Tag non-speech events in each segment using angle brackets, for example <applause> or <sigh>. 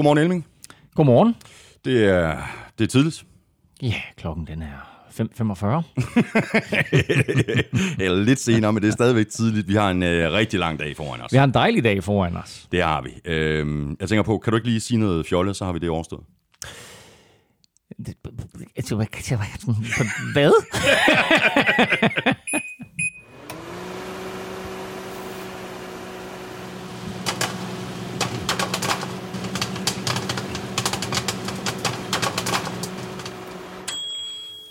Godmorgen, Elming. Godmorgen. Det er, det er tidligt. Ja, klokken den er 5.45. <laughs> Eller lidt senere, men det er stadigvæk tidligt. Vi har en øh, rigtig lang dag foran os. Vi har en dejlig dag foran os. Det har vi. Øhm, jeg tænker på, kan du ikke lige sige noget fjollet, så har vi det overstået? Hvad?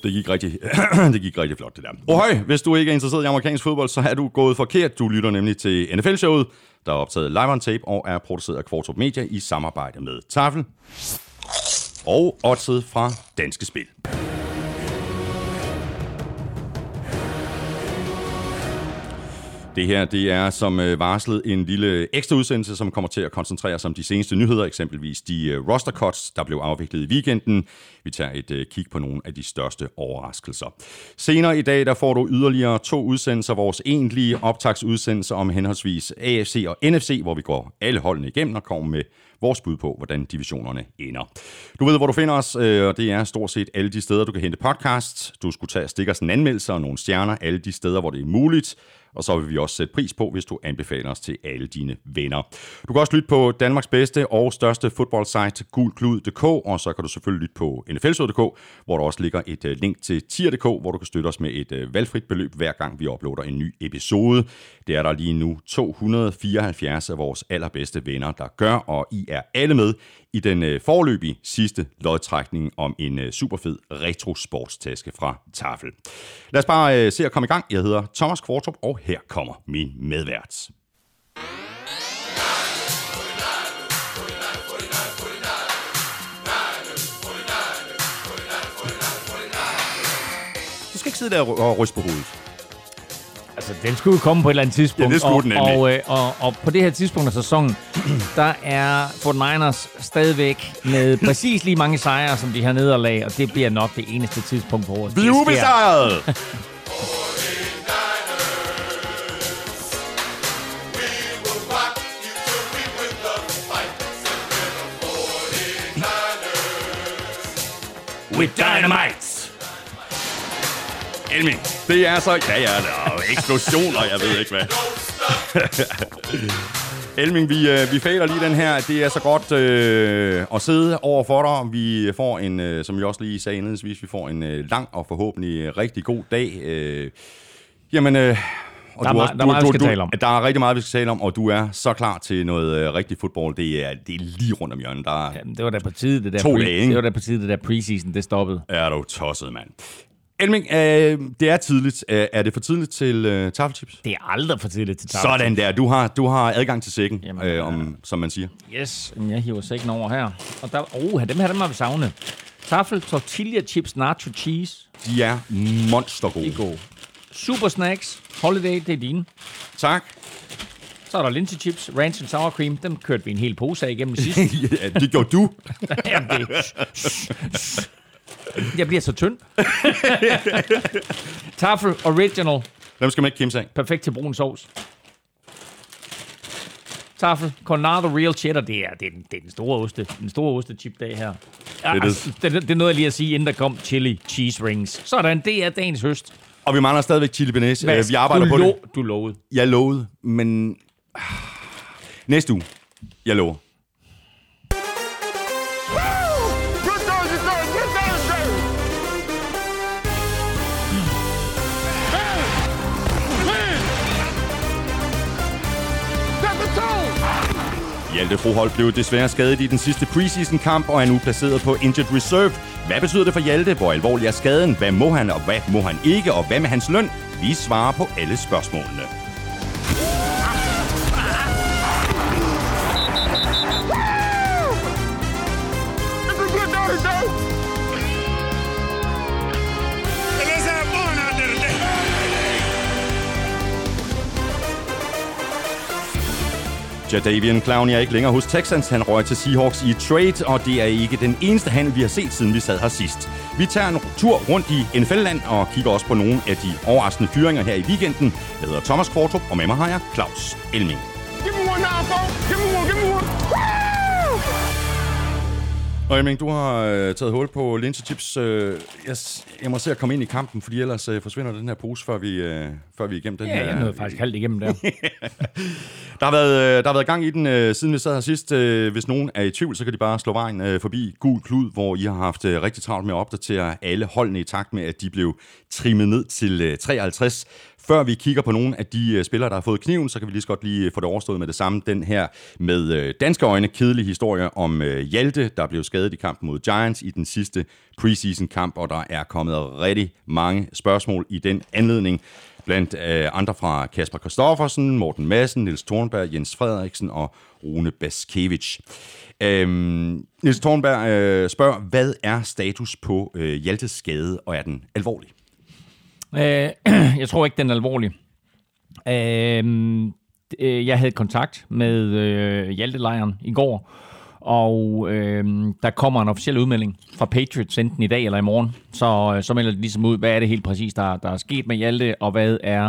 Det gik rigtig, <clears throat> det gik rigtig flot, det der. Ohøj, hvis du ikke er interesseret i amerikansk fodbold, så er du gået forkert. Du lytter nemlig til NFL-showet, der er optaget live on tape og er produceret af Kvartrup Media i samarbejde med Tafel og Odset fra Danske Spil. Det her det er som øh, varslet en lille ekstra udsendelse, som kommer til at koncentrere sig om de seneste nyheder, eksempelvis de øh, roster cuts, der blev afviklet i weekenden. Vi tager et øh, kig på nogle af de største overraskelser. Senere i dag der får du yderligere to udsendelser, vores egentlige optagsudsendelse om henholdsvis AFC og NFC, hvor vi går alle holdene igennem og kommer med vores bud på, hvordan divisionerne ender. Du ved, hvor du finder os, og det er stort set alle de steder, du kan hente podcasts. Du skulle tage stikke en anmeldelse og nogle stjerner alle de steder, hvor det er muligt og så vil vi også sætte pris på, hvis du anbefaler os til alle dine venner. Du kan også lytte på Danmarks bedste og største fodboldsite, gulklud.dk, og så kan du selvfølgelig lytte på nflsod.dk, hvor der også ligger et øh, link til tier.dk, hvor du kan støtte os med et øh, valgfrit beløb, hver gang vi uploader en ny episode. Det er der lige nu 274 af vores allerbedste venner, der gør, og I er alle med i den øh, forløbige sidste lodtrækning om en super fed retro sportstaske fra Tafel. Lad os bare se at komme i gang. Jeg hedder Thomas Kvartrup, og her kommer min medvært. Du skal ikke sidde der og ryste på hovedet. Altså, den skulle jo komme på et eller andet tidspunkt. Ja, det skulle den og, nemlig. og, øh, og, og på det her tidspunkt af sæsonen, <clears throat> der er Fort Niners stadigvæk med <laughs> præcis lige mange sejre, som de har nederlag, og det bliver nok det eneste tidspunkt på året. Vi er ubesejret! <laughs> With dynamite! Elming, det er så... Ja, ja, der er eksplosioner, jeg ved ikke hvad. <laughs> Elming, vi, øh, vi fader lige den her. Det er så godt øh, at sidde over for dig. Vi får en, øh, som vi også lige sagde indledningsvis, vi får en øh, lang og forhåbentlig rigtig god dag. Øh, jamen... Øh, og Der er du også- der er meget, vi skal du, tale om. Der er rigtig meget, vi skal tale om, og du er så klar til noget øh, rigtig fodbold. Det er, det er lige rundt om hjørnet. Der er, Jamen, det var da på tide, det der, To dage, det var da på tide, det der preseason, det stoppede. er du tosset, mand. Elming, øh, det er tidligt. Øh, er det for tidligt til øh, taffelchips? Det er aldrig for tidligt til tavle. Sådan der. Du har, du har adgang til sækken, Jamen, øh, om, som man siger. Yes, Jamen, jeg hiver sækken over her. Og der, oh, dem her, dem har vi savnet. Tafel, tortilla chips, nacho cheese. De er monstergode. Det er gode. Super snacks, holiday, det er dine. Tak. Så er der linsechips, ranch and sour cream. Dem kørte vi en hel pose af igennem sidst. <laughs> ja, det gjorde du. <laughs> Jamen, det... Jeg bliver så tynd. <laughs> Tafel Original. Dem skal man ikke kimse af. Perfekt til brun sovs. Tafel Cornado Real Cheddar. Det er, det er, den, det er den store oste. Den store ostechip-dag her. Ja, det. altså, det, det, det er noget, jeg lige at sige, inden der kom chili cheese rings. Sådan, det er dagens høst. Og vi mangler stadigvæk chili bearnaise. Hvad? Øh, Vi arbejder du på lo- det. Du lovede. Jeg lovede, men... Næste uge. Jeg lover. Hjalte Froholt blev desværre skadet i den sidste preseason-kamp og er nu placeret på injured reserve. Hvad betyder det for Hjalte? Hvor alvorlig er skaden? Hvad må han, og hvad må han ikke? Og hvad med hans løn? Vi svarer på alle spørgsmålene. Jadavian Clowney er ikke længere hos Texans. Han røg til Seahawks i trade, og det er ikke den eneste handel, vi har set, siden vi sad her sidst. Vi tager en tur rundt i NFL-land og kigger også på nogle af de overraskende fyringer her i weekenden. Jeg hedder Thomas Kvartrup, og med mig har jeg Claus Elming. Give me one now, folks. Give me one. Give me one. Og Eming, du har øh, taget hul på linsechips. Øh, jeg, jeg må se at komme ind i kampen, fordi ellers øh, forsvinder den her pose, før vi, øh, før vi er igennem den Ja, her. jeg nåede faktisk halvt igennem der. <laughs> Der har været, øh, der har været gang i den, øh, siden vi sad her sidst. Øh, Hvis nogen er i tvivl, så kan de bare slå vejen øh, forbi Gul Klud, hvor I har haft øh, rigtig travlt med at opdatere alle holdene i takt med, at de blev trimmet ned til øh, 53. Før vi kigger på nogle af de øh, spillere, der har fået kniven, så kan vi lige så godt lige øh, få det overstået med det samme. Den her med øh, danske øjne kedelig historie om Hjalte, der blev skadet i kampen mod Giants i den sidste preseason-kamp, og der er kommet rigtig mange spørgsmål i den anledning. Blandt øh, andre fra Kasper Kristoffersen, Morten Madsen, Nils Thornberg, Jens Frederiksen og Rune Baskevich. Øhm, Nils Thornberg øh, spørger, hvad er status på øh, Hjaltes skade, og er den alvorlig? Øh, <clears throat> jeg tror ikke, den er alvorlig. Øhm, øh, jeg havde kontakt med øh, Hjaltelejren i går, og øh, der kommer en officiel udmelding fra Patriots enten i dag eller i morgen. Så, øh, så melder de ligesom ud, hvad er det helt præcis, der, der er sket med Hjalte, og hvad er,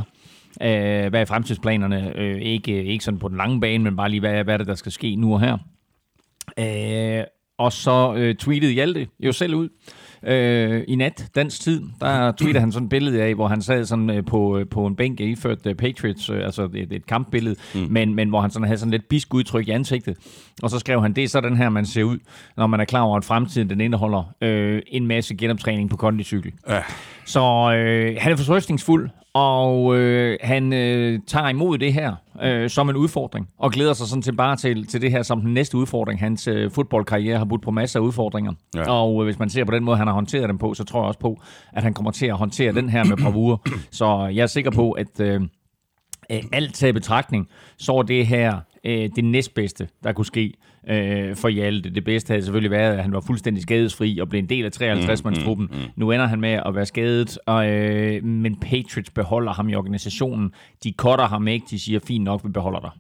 øh, hvad er fremtidsplanerne? Øh, ikke, ikke sådan på den lange bane, men bare lige, hvad, hvad er det, der skal ske nu og her? Øh, og så øh, tweetede Hjalte jo selv ud øh, i nat, dansk tid. Der <clears throat> tweetede han sådan et billede af, hvor han sad sådan øh, på, øh, på en bænk iført øh, Patriots, øh, altså et, et kampbillede, mm. men, men hvor han sådan havde sådan lidt bisk udtryk i ansigtet. Og så skrev han, det er sådan her, man ser ud, når man er klar over, at fremtiden den indeholder øh, en masse genoptræning på kondicykel. Ja. Så øh, han er fortrøstningsfuld, og øh, han øh, tager imod det her øh, som en udfordring, og glæder sig sådan til bare til, til det her som den næste udfordring. Hans øh, fodboldkarriere har budt på masser af udfordringer, Ja. og øh, hvis man ser på den måde, han har håndteret dem på, så tror jeg også på, at han kommer til at håndtere den her med bravur. Så jeg er sikker på, at øh, alt taget i betragtning, så er det her øh, det næstbedste, der kunne ske øh, for Hjalte. Det bedste havde selvfølgelig været, at han var fuldstændig skadesfri og blev en del af 53-mandstruppen. Mm, mm, mm. Nu ender han med at være skadet, og, øh, men Patriots beholder ham i organisationen. De cutter ham ikke, de siger, fint nok, vi beholder dig.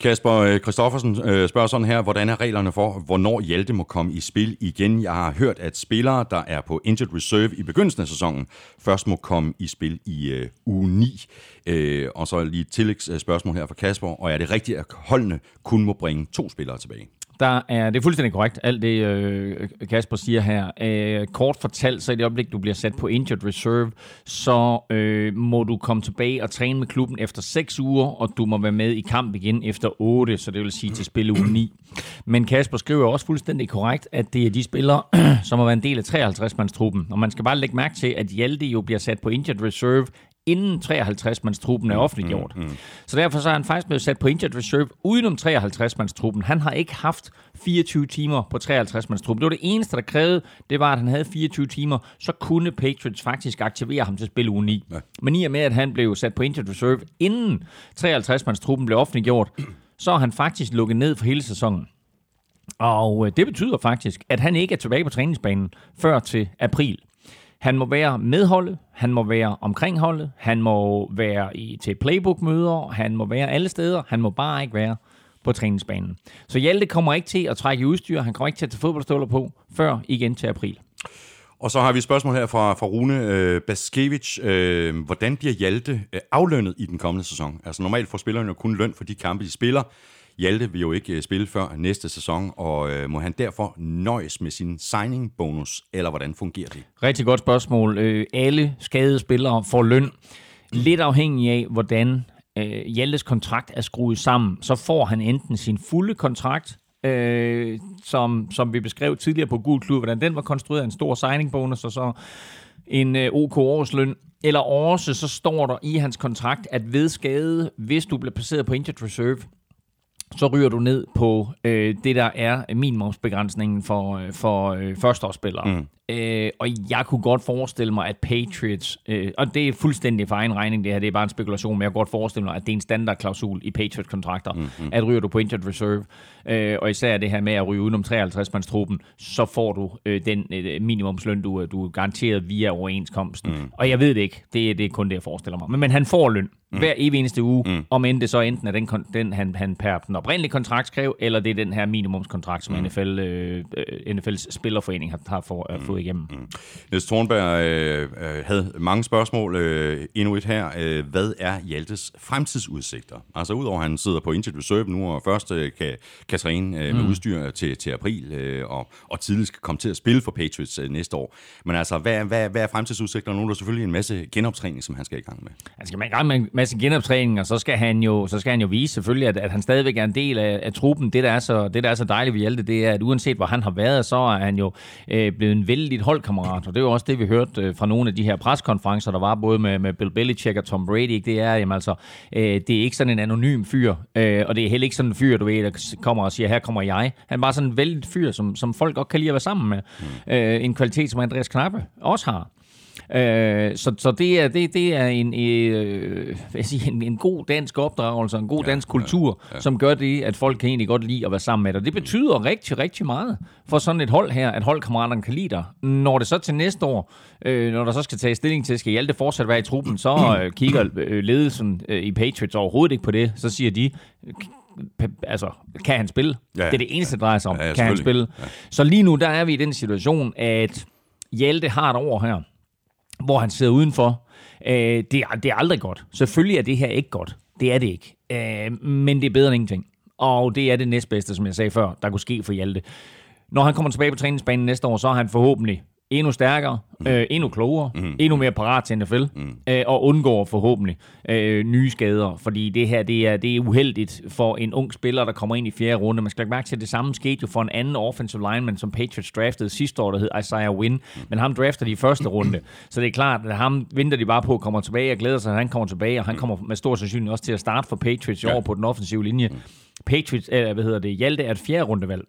Kasper øh, Kristoffersen øh, spørger sådan her, hvordan er reglerne for, hvornår Hjalte må komme i spil igen? Jeg har hørt, at spillere, der er på injured reserve i begyndelsen af sæsonen, først må komme i spil i øh, uge 9. Øh, og så lige et tillægsspørgsmål øh, her fra Kasper, og er det rigtigt, at holdene kun må bringe to spillere tilbage? Der er, det er fuldstændig korrekt, alt det øh, Kasper siger her. Øh, kort fortalt, så i det øjeblik, du bliver sat på injured reserve, så øh, må du komme tilbage og træne med klubben efter 6 uger, og du må være med i kamp igen efter 8, så det vil sige til spil uge 9. Men Kasper skriver også fuldstændig korrekt, at det er de spillere, <clears throat> som har været en del af 53-mandstruppen. Og man skal bare lægge mærke til, at Hjalte jo bliver sat på injured reserve inden 53-mandstruppen er offentliggjort. Mm, mm. Så derfor så er han faktisk blevet sat på injured reserve udenom 53-mandstruppen. Han har ikke haft 24 timer på 53-mandstruppen. Det var det eneste, der krævede, det var, at han havde 24 timer. Så kunne Patriots faktisk aktivere ham til spil uge 9. Ja. Men i og med, at han blev sat på injured reserve inden 53-mandstruppen blev offentliggjort, så er han faktisk lukket ned for hele sæsonen. Og øh, det betyder faktisk, at han ikke er tilbage på træningsbanen før til april. Han må være med holdet, han må være omkring holdet, han må være i, til playbook-møder, han må være alle steder, han må bare ikke være på træningsbanen. Så Hjalte kommer ikke til at trække i udstyr, han kommer ikke til at tage fodboldstøvler på, før igen til april. Og så har vi et spørgsmål her fra, fra Rune øh, Baskevich. Øh, hvordan bliver Hjalte øh, aflønnet i den kommende sæson? Altså normalt får spillerne jo kun løn for de kampe, de spiller. Hjalte vil jo ikke øh, spille før næste sæson, og øh, må han derfor nøjes med sin signing-bonus, eller hvordan fungerer det? Rigtig godt spørgsmål. Øh, alle skadede spillere får løn. Lidt afhængig af, hvordan øh, Hjaltes kontrakt er skruet sammen, så får han enten sin fulde kontrakt, øh, som, som vi beskrev tidligere på Gul Klud, hvordan den var konstrueret en stor signing bonus, og så en øh, OK årsløn. Eller også så står der i hans kontrakt, at ved skade, hvis du bliver placeret på injured reserve, så ryger du ned på øh, det, der er minimumsbegrænsningen for, øh, for øh, førsteårsspillere. Mm. Øh, og jeg kunne godt forestille mig, at Patriots, øh, og det er fuldstændig for egen regning det her, det er bare en spekulation, men jeg kunne godt forestille mig, at det er en standardklausul i Patriots-kontrakter, mm-hmm. at ryger du på injured reserve, øh, og især det her med at ryge udenom 53-mandstruppen, så får du øh, den øh, minimumsløn, du, du er garanteret via overenskomsten. Mm. Og jeg ved det ikke, det, det er kun det, jeg forestiller mig. Men, men han får løn mm. hver evig eneste uge, mm. om end det så enten er den, den han, han per den oprindelige kontrakt skrev, eller det er den her minimumskontrakt, som mm. NFL, øh, NFL's spillerforening har, har for, øh, fået stod igennem. Mm. Niels Thornberg øh, øh, havde mange spørgsmål. Øh, endnu et her. Øh, hvad er Hjaltes fremtidsudsigter? Altså udover at han sidder på injured reserve nu, og først øh, kan, kan træne øh, med mm. udstyr til, til april, øh, og, og tidligst skal komme til at spille for Patriots øh, næste år. Men altså, hvad, hvad, hvad er fremtidsudsigterne? Nu er der selvfølgelig en masse genoptræning, som han skal i gang med. Han skal i gang med en masse genoptræning, og så skal han jo, så skal han jo vise selvfølgelig, at, at han stadigvæk er en del af, af truppen. Det der, er så, det, der er så dejligt ved Hjalte, det er, at uanset hvor han har været, så er han jo øh, blevet en vældig holdkammerat. Og det er jo også det, vi hørte øh, fra nogle af de her preskonferencer, der var både med, med Bill Belichick og Tom Brady. Det er, jamen, altså, øh, det er ikke sådan en anonym fyr, øh, og det er heller ikke sådan en fyr, du ved, der kommer og siger, her kommer jeg. Han er bare sådan en vældig fyr, som, som folk godt kan lide at være sammen med. Mm. Øh, en kvalitet, som Andreas Knappe også har. Øh, så, så det er, det, det er en, øh, hvad sige, en, en god dansk opdragelse, en god ja, dansk kultur, ja, ja. som gør det, at folk kan egentlig godt lide at være sammen med dig. Det betyder rigtig, rigtig meget for sådan et hold her, at holdkammeraterne kan lide dig. Når det så til næste år, øh, når der så skal tage stilling til, skal Hjalte fortsat være i truppen, så <clears throat> øh, kigger øh, ledelsen øh, i Patriots overhovedet ikke på det. Så siger de, altså, kan han spille? Ja, det er det eneste, der drejer sig om. Ja, ja, kan han spille? Ja. Så lige nu, der er vi i den situation, at Hjalte har et år her, hvor han sidder udenfor. Øh, det, er, det er aldrig godt. Selvfølgelig er det her ikke godt. Det er det ikke. Øh, men det er bedre end ingenting. Og det er det næstbedste, som jeg sagde før, der kunne ske for Hjalte. Når han kommer tilbage på træningsbanen næste år, så er han forhåbentlig endnu stærkere, mm. øh, endnu klogere, mm. endnu mere parat til NFL, mm. øh, og undgår forhåbentlig øh, nye skader, fordi det her det er, det er uheldigt for en ung spiller, der kommer ind i fjerde runde. Man skal lægge mærke til, at det samme skete jo for en anden offensive lineman, som Patriots draftede sidste år, der hed Isaiah Wynn, mm. men ham drafter de i første runde. Så det er klart, at ham venter de bare på at komme tilbage og glæder sig, at han kommer tilbage, og han mm. kommer med stor sandsynlighed også til at starte for Patriots i år på den offensive linje. Mm. Patriots, øh, hvad hedder det, Hjalte er et fjerde rundevalg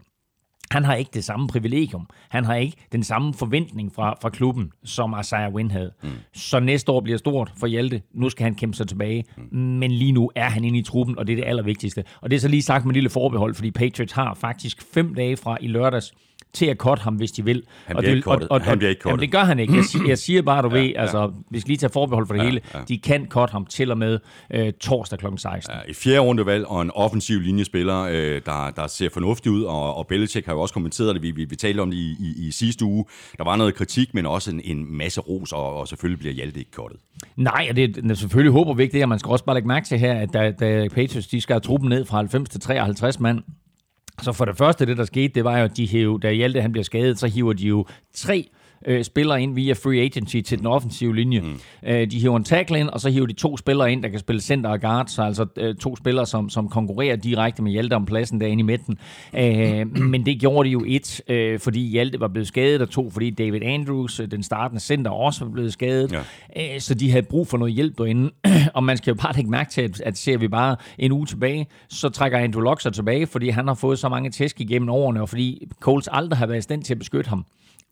han har ikke det samme privilegium. Han har ikke den samme forventning fra, fra klubben, som Isaiah Wynn havde. Mm. Så næste år bliver stort for Hjalte. Nu skal han kæmpe sig tilbage. Mm. Men lige nu er han inde i truppen, og det er det allervigtigste. Og det er så lige sagt med en lille forbehold, fordi Patriots har faktisk fem dage fra i lørdags til at korte ham, hvis de vil. Han bliver og det, ikke kortet. Og, og, han bliver ikke kortet. Jamen, det gør han ikke. Jeg, siger, jeg siger bare, du <clears throat> ja, ved, ja. altså, vi skal lige tage forbehold for det ja, hele. Ja. De kan korte ham til og med øh, torsdag kl. 16. Ja, I fjerde rundevalg og en offensiv linjespiller, øh, der, der ser fornuftig ud, og, og Belichick har jo også kommenteret det. Vi, vi, vi talte om det i, i, i sidste uge. Der var noget kritik, men også en, en masse ros, og, og selvfølgelig bliver Hjalte ikke kortet. Nej, og det er selvfølgelig håber vi ikke det, og man skal også bare lægge mærke til her, at da, da Patriots de skal have truppen ned fra 90 til 53 mand, så for det første, det der skete, det var jo, at de hæv, da Hjalte han bliver skadet, så hiver de jo tre øh, spillere ind via free agency til den offensive linje. Mm. Øh, de hiver en tackle ind, og så hiver de to spillere ind, der kan spille center og guard, så altså øh, to spillere, som, som konkurrerer direkte med Hjalte om pladsen derinde i midten. Øh, men det gjorde de jo et, øh, fordi Hjalte var blevet skadet, og to, fordi David Andrews, øh, den startende center, også var blevet skadet. Ja. Øh, så de havde brug for noget hjælp derinde. <clears throat> og man skal jo bare lægge mærke til, at, at ser vi bare en uge tilbage, så trækker Andrew Locke sig tilbage, fordi han har fået så mange tæsk igennem årene, og fordi Coles aldrig har været i stand til at beskytte ham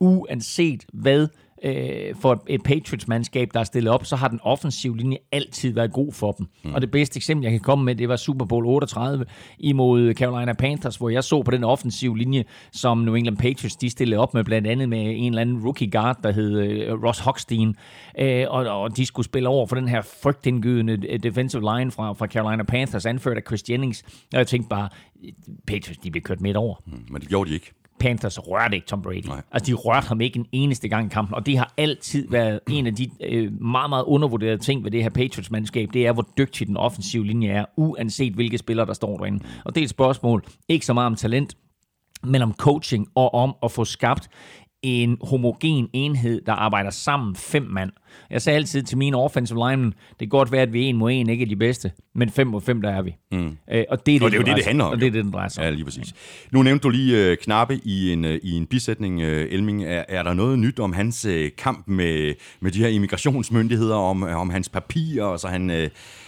uanset hvad øh, for et Patriots-mandskab, der er stillet op, så har den offensive linje altid været god for dem. Mm. Og det bedste eksempel, jeg kan komme med, det var Super Bowl 38 imod Carolina Panthers, hvor jeg så på den offensive linje, som New England Patriots de stillede op med, blandt andet med en eller anden rookie guard, der hed øh, Ross Hockstein, øh, og, og de skulle spille over for den her frygtindgydende øh, defensive line fra, fra Carolina Panthers, anført af Chris Jennings. Og jeg tænkte bare, Patriots, de blev kørt midt over. Mm, men det gjorde de ikke. Panthers rørte ikke Tom Brady. Nej. Altså, de rørte ham ikke en eneste gang i kampen, og det har altid været <clears throat> en af de øh, meget, meget undervurderede ting ved det her Patriots-mandskab, det er, hvor dygtig den offensive linje er, uanset hvilke spillere, der står derinde. Og det er et spørgsmål, ikke så meget om talent, men om coaching og om at få skabt en homogen enhed, der arbejder sammen fem mand. Jeg sagde altid til mine offensive linemen, det kan godt være, at vi er en mod en, ikke er de bedste, men fem mod fem, der er vi. Mm. Øh, og det er det, og det, er jo det, det handler om. Og det er det, den drejer sig om. Ja, lige præcis. Nu nævnte du lige uh, Knappe i en, uh, i en bisætning, uh, Elming. Er, er der noget nyt om hans uh, kamp med, med de her immigrationsmyndigheder, om, om hans papirer, så han, uh,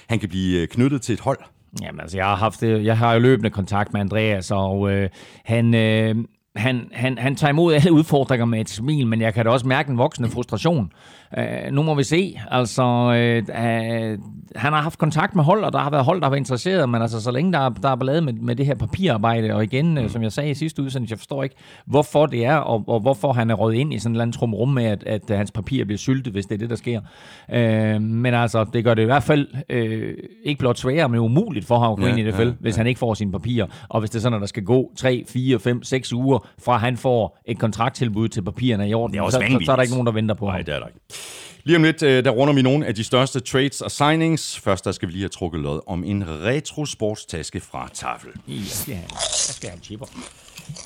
han kan blive knyttet til et hold? Jamen altså, jeg har, haft, jeg har jo løbende kontakt med Andreas, og øh, han, øh, han, han, han tager imod alle udfordringer med et smil, men jeg kan da også mærke en voksende frustration. Uh, nu må vi se. Altså, uh, uh, han har haft kontakt med hold, og der har været hold, der har været interesseret, men altså, så længe der, der er ballade med, med det her papirarbejde, og igen, mm. som jeg sagde i sidste udsendelse, jeg forstår ikke, hvorfor det er, og, og hvorfor han er rådet ind i sådan en eller anden rum med, at, at hans papir bliver syltet, hvis det er det, der sker. Uh, men altså, det gør det i hvert fald uh, ikke blot sværere, men umuligt for ham at gå ja, ind i det ja, hvis ja. han ikke får sine papirer. Og hvis det er sådan, at der skal gå 3, 4, 5, 6 uger, fra han får et kontrakttilbud til papirerne i orden, er så, så, så er der ikke nogen, der venter på Nej, det er der ikke. Lige om lidt, øh, der runder vi nogle af de største trades og signings. Først der skal vi lige have trukket lod om en retro sportstaske fra Tafel. Ja, jeg skal have en chipper.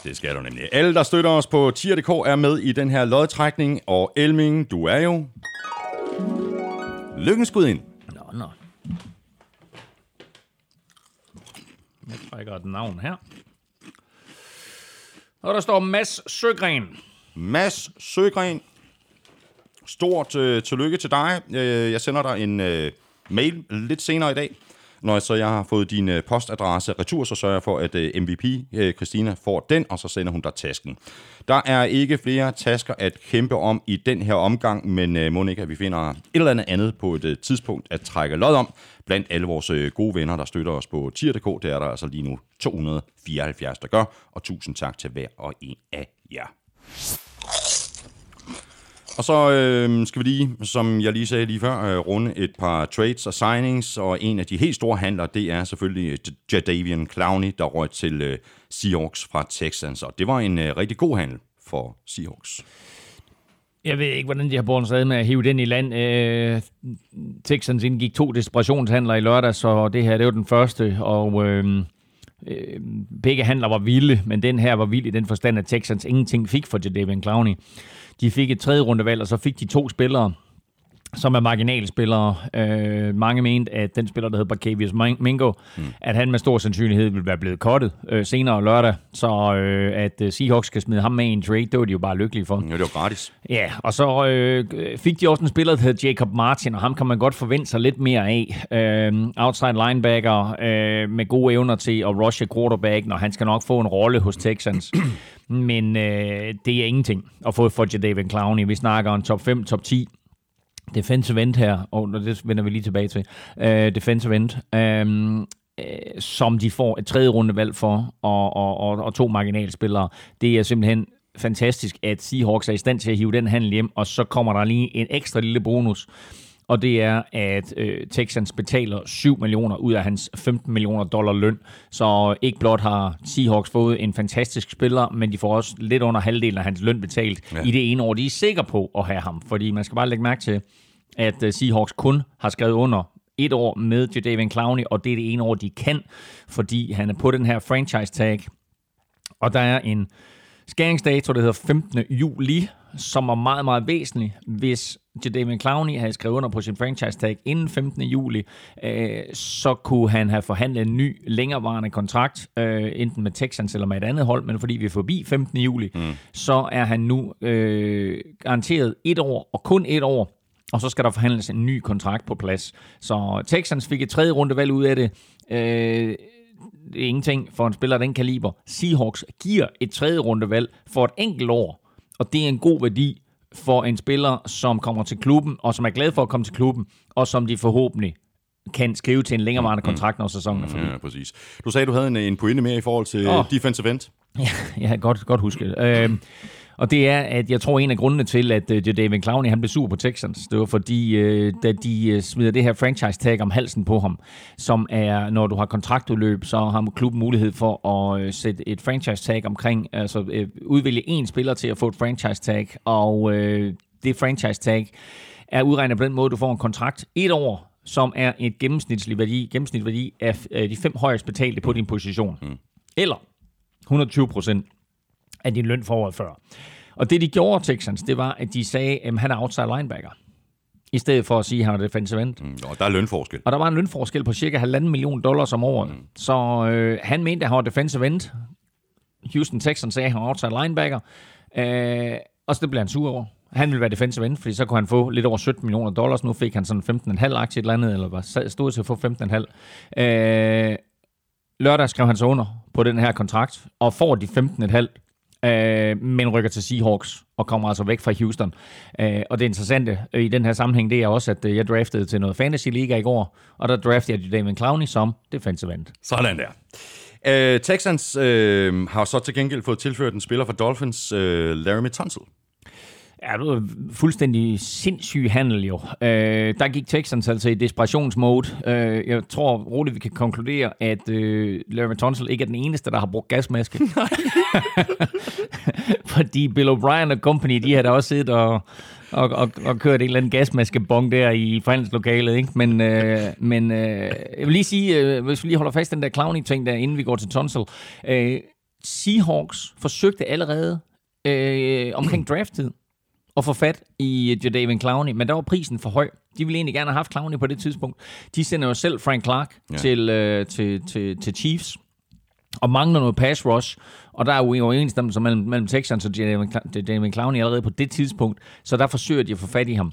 Det skal du nemlig. Alle, der støtter os på tier.dk, er med i den her lodtrækning. Og Elming, du er jo... Lykkens ind. Nå, nå. Jeg trækker et navn her. Og der står Mads Søgren. Mads Søgren, stort øh, tillykke til dig. Øh, jeg sender dig en øh, mail lidt senere i dag. Når så jeg har fået din øh, postadresse retur, så sørger jeg for, at øh, MVP øh, Christina får den, og så sender hun dig tasken. Der er ikke flere tasker at kæmpe om i den her omgang, men øh, må ikke, at vi finder et eller andet andet på et øh, tidspunkt at trække lod om. Blandt alle vores øh, gode venner, der støtter os på tier.dk, det er der altså lige nu 274, der gør, og tusind tak til hver og en af jer. Og så øh, skal vi lige, som jeg lige sagde lige før, øh, runde et par trades og signings, og en af de helt store handler, det er selvfølgelig øh, Jadavian Clowney, der røg til øh, Seahawks fra Texans, og det var en øh, rigtig god handel for Seahawks. Jeg ved ikke, hvordan de har båret sig med at hive den i land. Øh, Texans indgik to desperationshandler i lørdag, så det her det var den første, og øh, øh, begge handler var vilde, men den her var vild i den forstand, at Texans ingenting fik for Jadavian Clowney. De fik et tredje rundevalg, og så fik de to spillere, som er marginalspillere. Øh, mange mente, at den spiller, der hedder Barcavius Mingo, mm. at han med stor sandsynlighed vil være blevet kottet øh, senere lørdag. Så øh, at øh, Seahawks skal smide ham med i en trade, det var de jo bare lykkelige for. Ja, det var gratis. Ja, og så øh, fik de også en spiller, der hedder Jacob Martin, og ham kan man godt forvente sig lidt mere af. Øh, outside linebacker øh, med gode evner til at rushe quarterback, når han skal nok få en rolle hos Texans. <clears throat> Men øh, det er ingenting at få for Jadavian Clowney. Vi snakker en top 5, top 10 defensive end her, og det vender vi lige tilbage til, uh, defensive end, um, som de får et tredje rundevalg for, og, og, og, og to marginalspillere. Det er simpelthen fantastisk, at Seahawks er i stand til at hive den handel hjem, og så kommer der lige en ekstra lille bonus og det er, at øh, Texans betaler 7 millioner ud af hans 15 millioner dollar løn. Så ikke blot har Seahawks fået en fantastisk spiller, men de får også lidt under halvdelen af hans løn betalt ja. i det ene år. De er sikre på at have ham, fordi man skal bare lægge mærke til, at øh, Seahawks kun har skrevet under et år med Jadavian Clowney, og det er det ene år, de kan, fordi han er på den her franchise tag. Og der er en skæringsdato, der hedder 15. juli, som er meget, meget væsentlig, hvis Jadavian Clowney havde skrevet under på sin franchise tag inden 15. juli, øh, så kunne han have forhandlet en ny, længerevarende kontrakt, øh, enten med Texans eller med et andet hold, men fordi vi er forbi 15. juli, mm. så er han nu øh, garanteret et år, og kun et år, og så skal der forhandles en ny kontrakt på plads. Så Texans fik et tredje runde valg ud af det. Øh, det er ingenting for en spiller af den kaliber. Seahawks giver et tredje runde valg for et enkelt år, og det er en god værdi for en spiller, som kommer til klubben, og som er glad for at komme til klubben, og som de forhåbentlig kan skrive til en længerevarende mm. kontrakt, når sæsonen er forbi. Ja, præcis. Du sagde, du havde en, en pointe mere i forhold til oh. defensive end. <laughs> Ja, har godt, godt husket. Øh, og det er, at jeg tror, en af grundene til, at uh, David Clowney han blev sur på Texans, det var fordi, uh, da de uh, smider det her franchise tag om halsen på ham, som er, når du har kontraktudløb, så har klubben mulighed for at uh, sætte et franchise tag omkring, altså uh, udvælge en spiller til at få et franchise tag, og uh, det franchise tag er udregnet på den måde, du får en kontrakt et år, som er et gennemsnitlig værdi, gennemsnitlig værdi af de fem højst betalte på din position. Mm. Eller 120 procent af din løn for året før. Og det, de gjorde, Texans, det var, at de sagde, at han er outside linebacker. I stedet for at sige, at han er defensive end. Mm, og der er lønforskel. Og der var en lønforskel på cirka 1,5 million dollars om året. Mm. Så øh, han mente, at han var defensive end. Houston Texans sagde, at han var outside linebacker. Øh, og så det blev han sur over. Han ville være defensive end, fordi så kunne han få lidt over 17 millioner dollars. Nu fik han sådan 15,5 aktie et eller andet, eller var stod til at få 15,5. Øh, lørdag skrev han så under på den her kontrakt, og får de 15,5 øh, men rykker til Seahawks og kommer altså væk fra Houston. Øh, og det interessante øh, i den her sammenhæng, det er også, at øh, jeg draftede til noget Fantasy Liga i går, og der draftede jeg David Clowney som defensive end. Sådan der. Øh, Texans øh, har så til gengæld fået tilført en spiller fra Dolphins, øh, Laramie Tunsil. Ja, det var fuldstændig sindssyg handel jo. Øh, der gik Texans altså i desperationsmode. Øh, jeg tror roligt, vi kan konkludere, at øh, Larry Tunsil ikke er den eneste, der har brugt gasmaske. <laughs> <laughs> Fordi Bill O'Brien og company, de har da også siddet og, og, og, og kørt en eller anden gasmaskebong der i forhandlingslokalet. Ikke? Men, øh, men øh, jeg vil lige sige, øh, hvis vi lige holder fast den der clowning-ting der, inden vi går til Tunsil. Øh, Seahawks forsøgte allerede øh, omkring <clears throat> drafttid at få fat i Jadavion Clowney, men der var prisen for høj. De ville egentlig gerne have haft Clowney på det tidspunkt. De sender jo selv Frank Clark ja. til, øh, til, til, til Chiefs, og mangler noget pass rush, og der er jo overensstemmelse mellem, mellem Texans og Jadavion Clowney allerede på det tidspunkt, så der forsøger de at få fat i ham.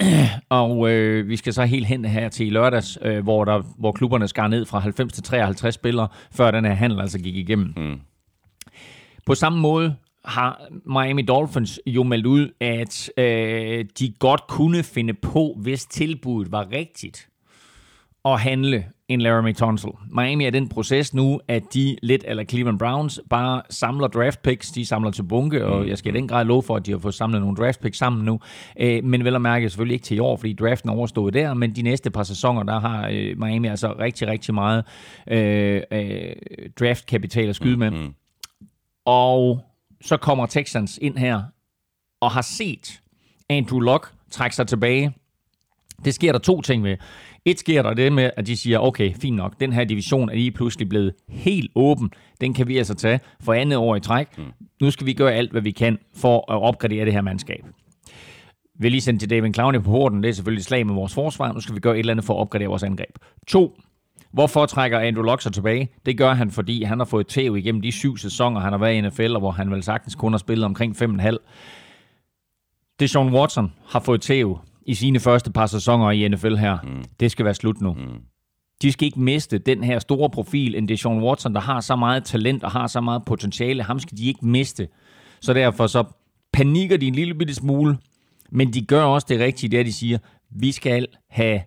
<clears throat> og øh, vi skal så helt hen her til i lørdags, øh, hvor, der, hvor klubberne skar ned fra 90 til 53 spillere, før den her handel altså gik igennem. Mm. På samme måde har Miami Dolphins jo meldt ud, at øh, de godt kunne finde på, hvis tilbuddet var rigtigt, at handle en Laramie Tunsil. Miami er den proces nu, at de lidt eller Cleveland Browns bare samler draft picks. De samler til bunke, og jeg skal i den grad love for, at de har fået samlet nogle draft picks sammen nu. Øh, men vel at mærke selvfølgelig ikke til i år, fordi draften er overstået der, men de næste par sæsoner, der har øh, Miami altså rigtig, rigtig meget øh, øh, draftkapital at skyde med. Mm-hmm. Og så kommer Texans ind her og har set Andrew Luck trække sig tilbage. Det sker der to ting med. Et sker der det med, at de siger, okay, fint nok, den her division er lige pludselig blevet helt åben. Den kan vi altså tage for andet år i træk. Mm. Nu skal vi gøre alt, hvad vi kan for at opgradere det her mandskab. Vi lige sendt til David Clowney på porten. Det er selvfølgelig et slag med vores forsvar. Nu skal vi gøre et eller andet for at opgradere vores angreb. To, Hvorfor trækker Andrew Luck sig tilbage? Det gør han, fordi han har fået tæv igennem de syv sæsoner, han har været i NFL, og hvor han vel sagtens kun har spillet omkring 5,5. Deshaun Watson har fået tæv i sine første par sæsoner i NFL her. Mm. Det skal være slut nu. Mm. De skal ikke miste den her store profil, en Deshaun Watson, der har så meget talent og har så meget potentiale. Ham skal de ikke miste. Så derfor så panikker de en lille bitte smule, men de gør også det rigtige, det er, de siger, vi skal have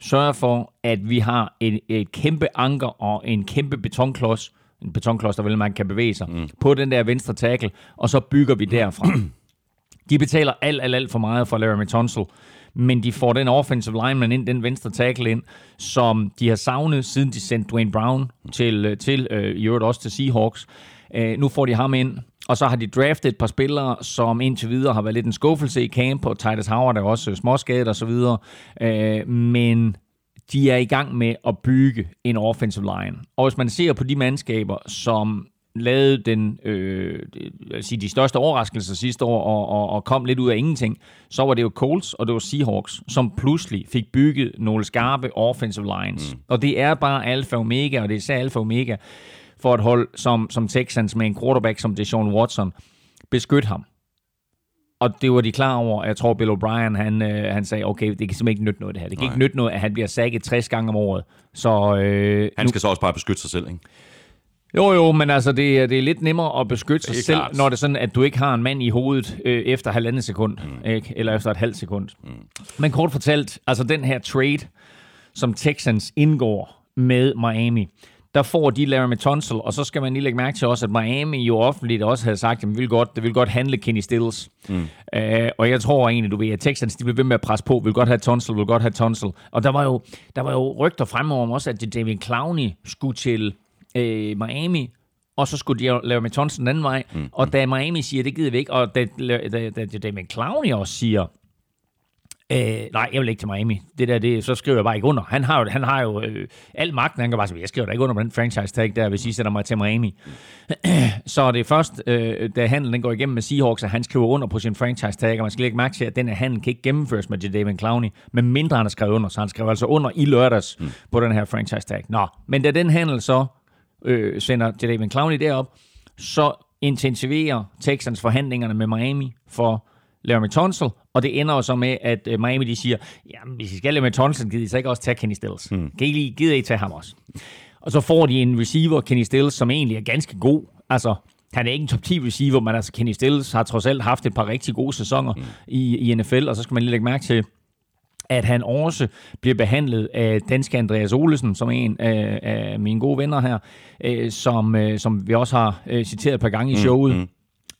sørge for, at vi har et, et kæmpe anker og en kæmpe betonklods, en betonklods, der vel man kan bevæge sig, mm. på den der venstre tackle, og så bygger vi derfra. <clears throat> De betaler alt, alt, alt for meget for Laramie Tunsil, men de får den offensive lineman ind, den venstre tackle ind, som de har savnet, siden de sendte Dwayne Brown til, til øh, i øvrigt også til Seahawks. Uh, nu får de ham ind, og så har de draftet et par spillere, som indtil videre har været lidt en skuffelse i camp, og Titus Howard er også småskadet og så videre. Øh, men de er i gang med at bygge en offensive line. Og hvis man ser på de mandskaber, som lavede den, øh, sige, de største overraskelser sidste år og, og, og kom lidt ud af ingenting, så var det jo Colts og det var Seahawks, som pludselig fik bygget nogle skarpe offensive lines. Mm. Og det er bare alfa og omega, og det er især alfa og omega, for et hold som, som Texans med en quarterback som Deshaun Watson. Beskyt ham. Og det var de klar over. Jeg tror, Bill O'Brien, han, øh, han sagde, okay, det kan simpelthen ikke nytte noget, det her. Det kan Nej. ikke nytte noget, at han bliver sækket 60 gange om året. Så, øh, han skal nu... så også bare beskytte sig selv, ikke? Jo, jo, men altså, det, det er lidt nemmere at beskytte sig selv, klart. når det er sådan, at du ikke har en mand i hovedet øh, efter halvandet sekund, mm. ikke? eller efter et halvt sekund. Mm. Men kort fortalt, altså den her trade, som Texans indgår med Miami, der får de Larry Tunsil, og så skal man lige lægge mærke til også, at Miami jo offentligt også havde sagt, at vi vil godt, det vil godt handle Kenny Stills. Mm. Uh, og jeg tror egentlig, du ved, at Texans de blev ved med at presse på, vil godt have Tunsil, vil godt have Tunsil. Og der var jo, der var jo rygter fremover også, at David Clowney skulle til uh, Miami, og så skulle de lave med Tunsil den anden vej. Mm. Og da Miami siger, det gider vi ikke, og da, da, da, da David Clowney også siger, Øh, nej, jeg vil ikke til Miami. Det der, det, så skriver jeg bare ikke under. Han har jo, han har jo øh, al magten. Han kan bare sige, jeg skriver da ikke under på den franchise tag der, hvis I sætter mig til Miami. <clears throat> så det er først, øh, da handlen den går igennem med Seahawks, at han skriver under på sin franchise tag, og man skal lægge mærke til, at den her handel kan ikke gennemføres med David Clowney, men mindre han har skrevet under. Så han skrev altså under i lørdags mm. på den her franchise tag. Nå, men da den handel så øh, sender David Clowney derop, så intensiverer Texans forhandlingerne med Miami for Laramie Tunsil, og det ender jo så med, at uh, Miami de siger, jamen hvis I skal Laramie Tunsil, gider I så ikke også tage Kenny Stills? Mm. Kan I lige, gider I tage ham også? Og så får de en receiver, Kenny Stills, som egentlig er ganske god. Altså, han er ikke en top 10 receiver, men altså Kenny Stills har trods alt haft et par rigtig gode sæsoner mm. i, i NFL, og så skal man lige lægge mærke til, at han også bliver behandlet af danske Andreas Olesen, som er en af, af mine gode venner her, øh, som, øh, som vi også har øh, citeret et par gange i mm, showet. Mm, mm.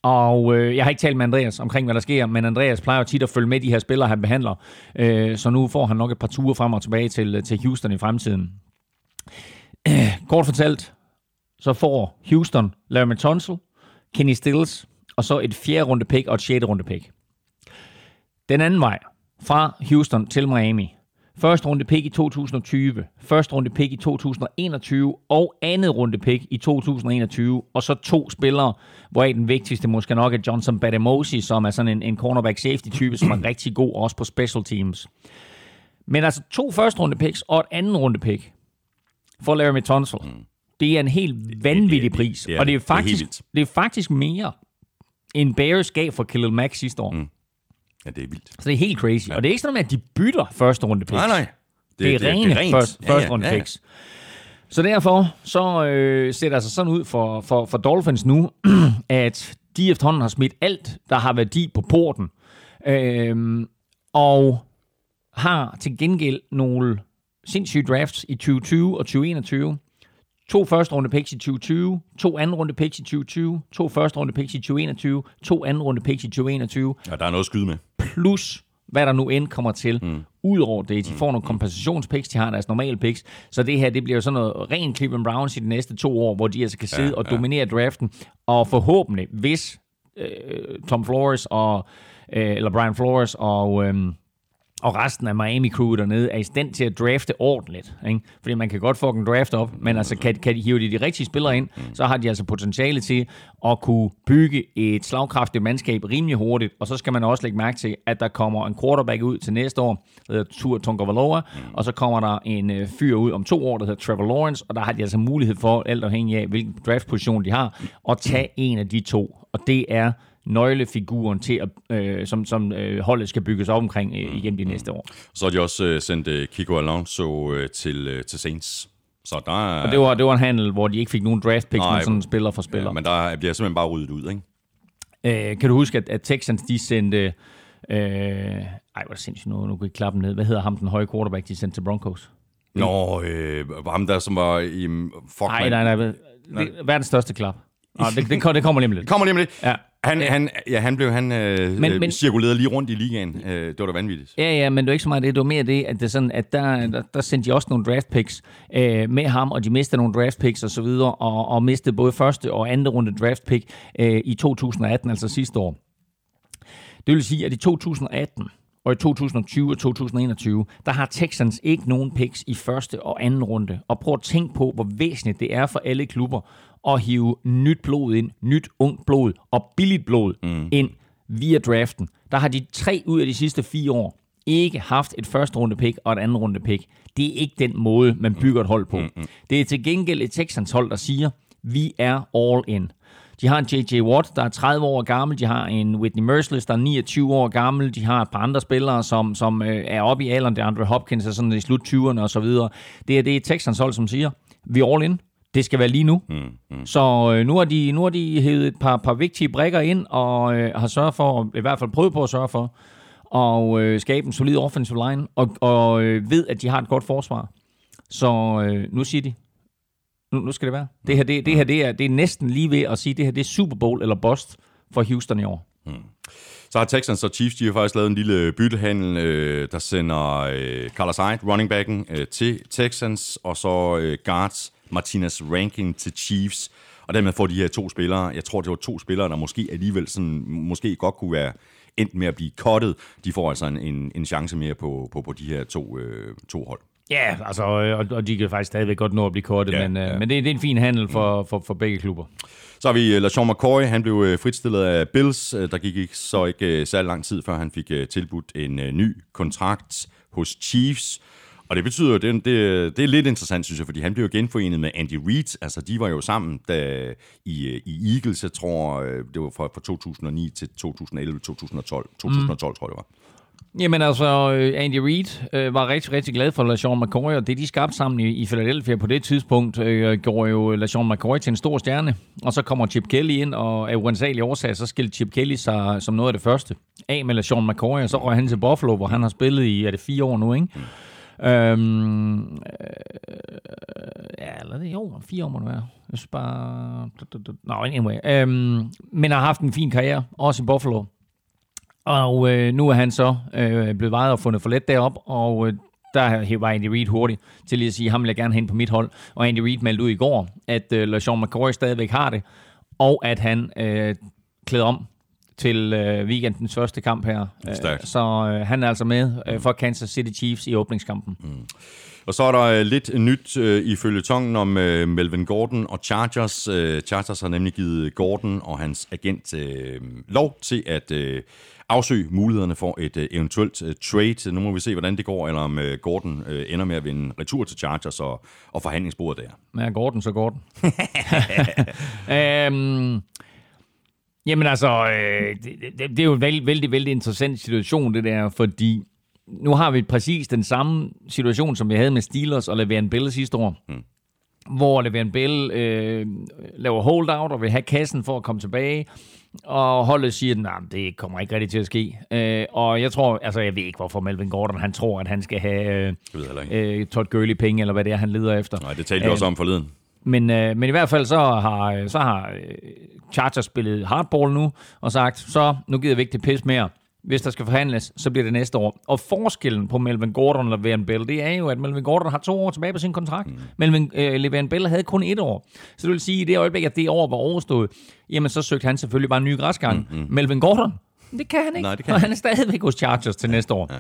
Og øh, jeg har ikke talt med Andreas omkring, hvad der sker, men Andreas plejer tit at følge med de her spillere, han behandler. Øh, så nu får han nok et par ture frem og tilbage til, øh, til Houston i fremtiden. Øh, <clears throat> kort fortalt, så får Houston Larry Tunsil, Kenny Stills, og så et fjerde runde pick og et sjette runde pick. Den anden vej, fra Houston til Miami. Første runde pick i 2020, første runde pick i 2021 og andet runde pick i 2021. Og så to spillere, hvor den vigtigste måske nok er Johnson Bademosi, som er sådan en, en cornerback safety type, som er rigtig god også på special teams. Men altså to første runde picks og et andet runde pick for Larry Tunsil. Mm. Det er en helt vanvittig pris, det er, og det er faktisk, det er, det er faktisk mere end Bears gav for Khalil Mack sidste år. Mm. Ja, det er vildt. Så det er helt crazy. Ja. Og det er ikke sådan, at de bytter første runde picks. Nej, nej. Det, det er det, rene det er rent. første, ja, første runde ja, ja. picks. Så derfor så øh, ser det altså sådan ud for, for, for Dolphins nu, <clears throat> at de efterhånden har smidt alt, der har værdi på porten. Øh, og har til gengæld nogle sindssyge drafts i 2020 og 2021. To første runde picks i 2020, to anden runde picks i 2020, to første runde picks i 2021, to anden runde picks i 2021. Ja, der er noget at skyde med. Plus hvad der nu end kommer til. Mm. Udover det, de mm. får nogle kompensationspicks, de har deres normale picks. Så det her, det bliver jo sådan noget ren Cleveland Browns i de næste to år, hvor de altså kan sidde ja, og ja. dominere draften. Og forhåbentlig, hvis øh, Tom Flores og øh, eller Brian Flores og øh, og resten af Miami Crew dernede er i stand til at drafte ordentligt. Ikke? Fordi man kan godt få en draft op, men altså kan, kan de hive de, de rigtige spillere ind, så har de altså potentiale til at kunne bygge et slagkraftigt mandskab rimelig hurtigt. Og så skal man også lægge mærke til, at der kommer en quarterback ud til næste år, der hedder Tua Tonga og så kommer der en øh, fyr ud om to år, der hedder Trevor Lawrence, og der har de altså mulighed for, alt afhængig af hvilken draftposition de har, at tage en af de to. Og det er nøglefiguren til, at, øh, som, som øh, holdet skal bygges op omkring øh, igen de næste år. Så har de også øh, sendt øh, Kiko Alonso øh, til, øh, til Saints. Så der er, og det var, det var en handel, hvor de ikke fik nogen draft picks, men sådan spiller for spiller. Ja, men der bliver simpelthen bare ryddet ud, ikke? Øh, kan du huske, at, at Texans de sendte... Øh, ej, hvor sindssygt, nu, nu kan jeg klappe ned. Hvad hedder ham, den høje quarterback, de sendte til Broncos? Nå, øh, ham der, som var i... Fuck, nej, nej, nej. nej. Verdens største klap. Nå, det, det, det kommer lige om lidt. Det kommer lige om lidt. Ja. Han, han, ja, han blev han øh, men, men, cirkuleret lige rundt i ligaen. Øh, det var da vanvittigt. Ja, ja, men det var ikke så meget det. Det var mere det, at, det sådan, at der, der, der sendte de også nogle draft picks øh, med ham, og de mistede nogle draft picks og så videre, og, og mistede både første og anden runde draft pick øh, i 2018, altså sidste år. Det vil sige, at i 2018, og i 2020 og 2021, der har Texans ikke nogen picks i første og anden runde. Og prøv at tænke på, hvor væsentligt det er for alle klubber at hive nyt blod ind, nyt ungt blod og billigt blod mm. ind via draften. Der har de tre ud af de sidste fire år ikke haft et første runde pick og et andet runde pick. Det er ikke den måde, man bygger et hold på. Mm-hmm. Det er til gengæld et Texans hold, der siger, vi er all in. De har en J.J. Watt, der er 30 år gammel. De har en Whitney Merciless, der er 29 år gammel. De har et par andre spillere, som, som øh, er oppe i alderen. Det er Andre Hopkins, er sådan i slut 20'erne og så videre. Det er det Texans hold, som siger, vi er all in det skal være lige nu. Mm, mm. Så øh, nu, har de, nu har de hævet et par, par vigtige brækker ind, og øh, har sørget for, i hvert fald prøvet på at sørge for, at øh, skabe en solid offensive line, og, og øh, ved, at de har et godt forsvar. Så øh, nu siger de, nu, nu skal det være. Det her, det, det her det er, det er næsten lige ved at sige, det her det er Super Bowl eller bust for Houston i år. Mm. Så har Texans og Chiefs, de har faktisk lavet en lille byttehandel, øh, der sender øh, Carlos Hyde, running backen, øh, til Texans, og så øh, guards Martinez ranking til Chiefs, og dermed får de her to spillere, jeg tror, det var to spillere, der måske alligevel sådan, måske godt kunne være endt med at blive cuttet. De får altså en, en, en chance mere på, på, på de her to, øh, to hold. Ja, altså, og, og de kan faktisk stadigvæk godt nå at blive kortet, ja, men, øh, ja. men det, det er en fin handel for, for, for begge klubber. Så har vi øh, LaShawn McCoy, han blev øh, fritstillet af Bills. Der gik ikke så ikke særlig lang tid, før han fik tilbudt en ny kontrakt hos Chiefs. Og det betyder, det, det, det er lidt interessant, synes jeg, fordi han blev jo genforenet med Andy Reid. Altså, de var jo sammen da, i, i Eagles, jeg tror, det var fra, fra 2009 til 2011, 2012. 2012, mm. tror jeg det var. Jamen altså, øh, Andy Reid øh, var rigtig, rigtig glad for LaShawn McCoy, og det de skabte sammen i, i Philadelphia på det tidspunkt, øh, gjorde jo LaShawn McCoy til en stor stjerne. Og så kommer Chip Kelly ind, og af uansagelige årsager, så skilte Chip Kelly sig som noget af det første af med LaShawn McCoy, og så røg han til Buffalo, hvor han har spillet i, er det fire år nu, ikke? Mm. Øhm, øh, ja, eller det jo, fire år må det være. Jeg synes bare... Nå, anyway. Øhm, men har haft en fin karriere, også i Buffalo. Og øh, nu er han så øh, blevet vejet og fundet for let derop, og øh, der var Andy Reid hurtigt til lige at sige, ham vil jeg gerne hen på mit hold. Og Andy Reid meldte ud i går, at øh, LaShawn McCoy stadigvæk har det, og at han øh, klæder om til øh, weekendens første kamp her. Stærkt. Så øh, han er altså med øh, for Kansas City Chiefs i åbningskampen. Mm. Og så er der øh, lidt nyt øh, i følgetongen om øh, Melvin Gordon og Chargers. Øh, Chargers har nemlig givet Gordon og hans agent øh, lov til at øh, afsøge mulighederne for et øh, eventuelt øh, trade. Nu må vi se, hvordan det går, eller om øh, Gordon øh, ender med at vinde retur til Chargers og, og forhandlingsbordet der. Ja, Gordon, så Gordon. <laughs> <laughs> øhm, jamen altså, øh, det, det, det er jo en vældig, vældig, vældig interessant situation, det der, fordi nu har vi præcis den samme situation, som vi havde med Steelers og Le'Veon Bell sidste år. Hmm hvor Le'Veon Bell øh, laver holdout og vil have kassen for at komme tilbage, og holdet siger, at nah, det kommer ikke rigtig til at ske. Øh, og jeg tror, altså jeg ved ikke, hvorfor Melvin Gordon, han tror, at han skal have øh, øh, Todd Gurley penge, eller hvad det er, han leder efter. Nej, det talte vi også om forleden. Men, øh, men i hvert fald så har, så har øh, Chargers spillet hardball nu, og sagt, så nu gider vi ikke det pis mere hvis der skal forhandles, så bliver det næste år. Og forskellen på Melvin Gordon og Le'Veon Bell, det er jo, at Melvin Gordon har to år tilbage på sin kontrakt. Mm. Melvin øh, Le'Veon Bell havde kun et år. Så det vil sige, at i det øjeblik, at det år var overstået, jamen så søgte han selvfølgelig bare en ny græsgang. Mm, mm. Melvin Gordon, det kan han ikke. Nej, det kan og han er stadigvæk hos Chargers til næste år. Ja.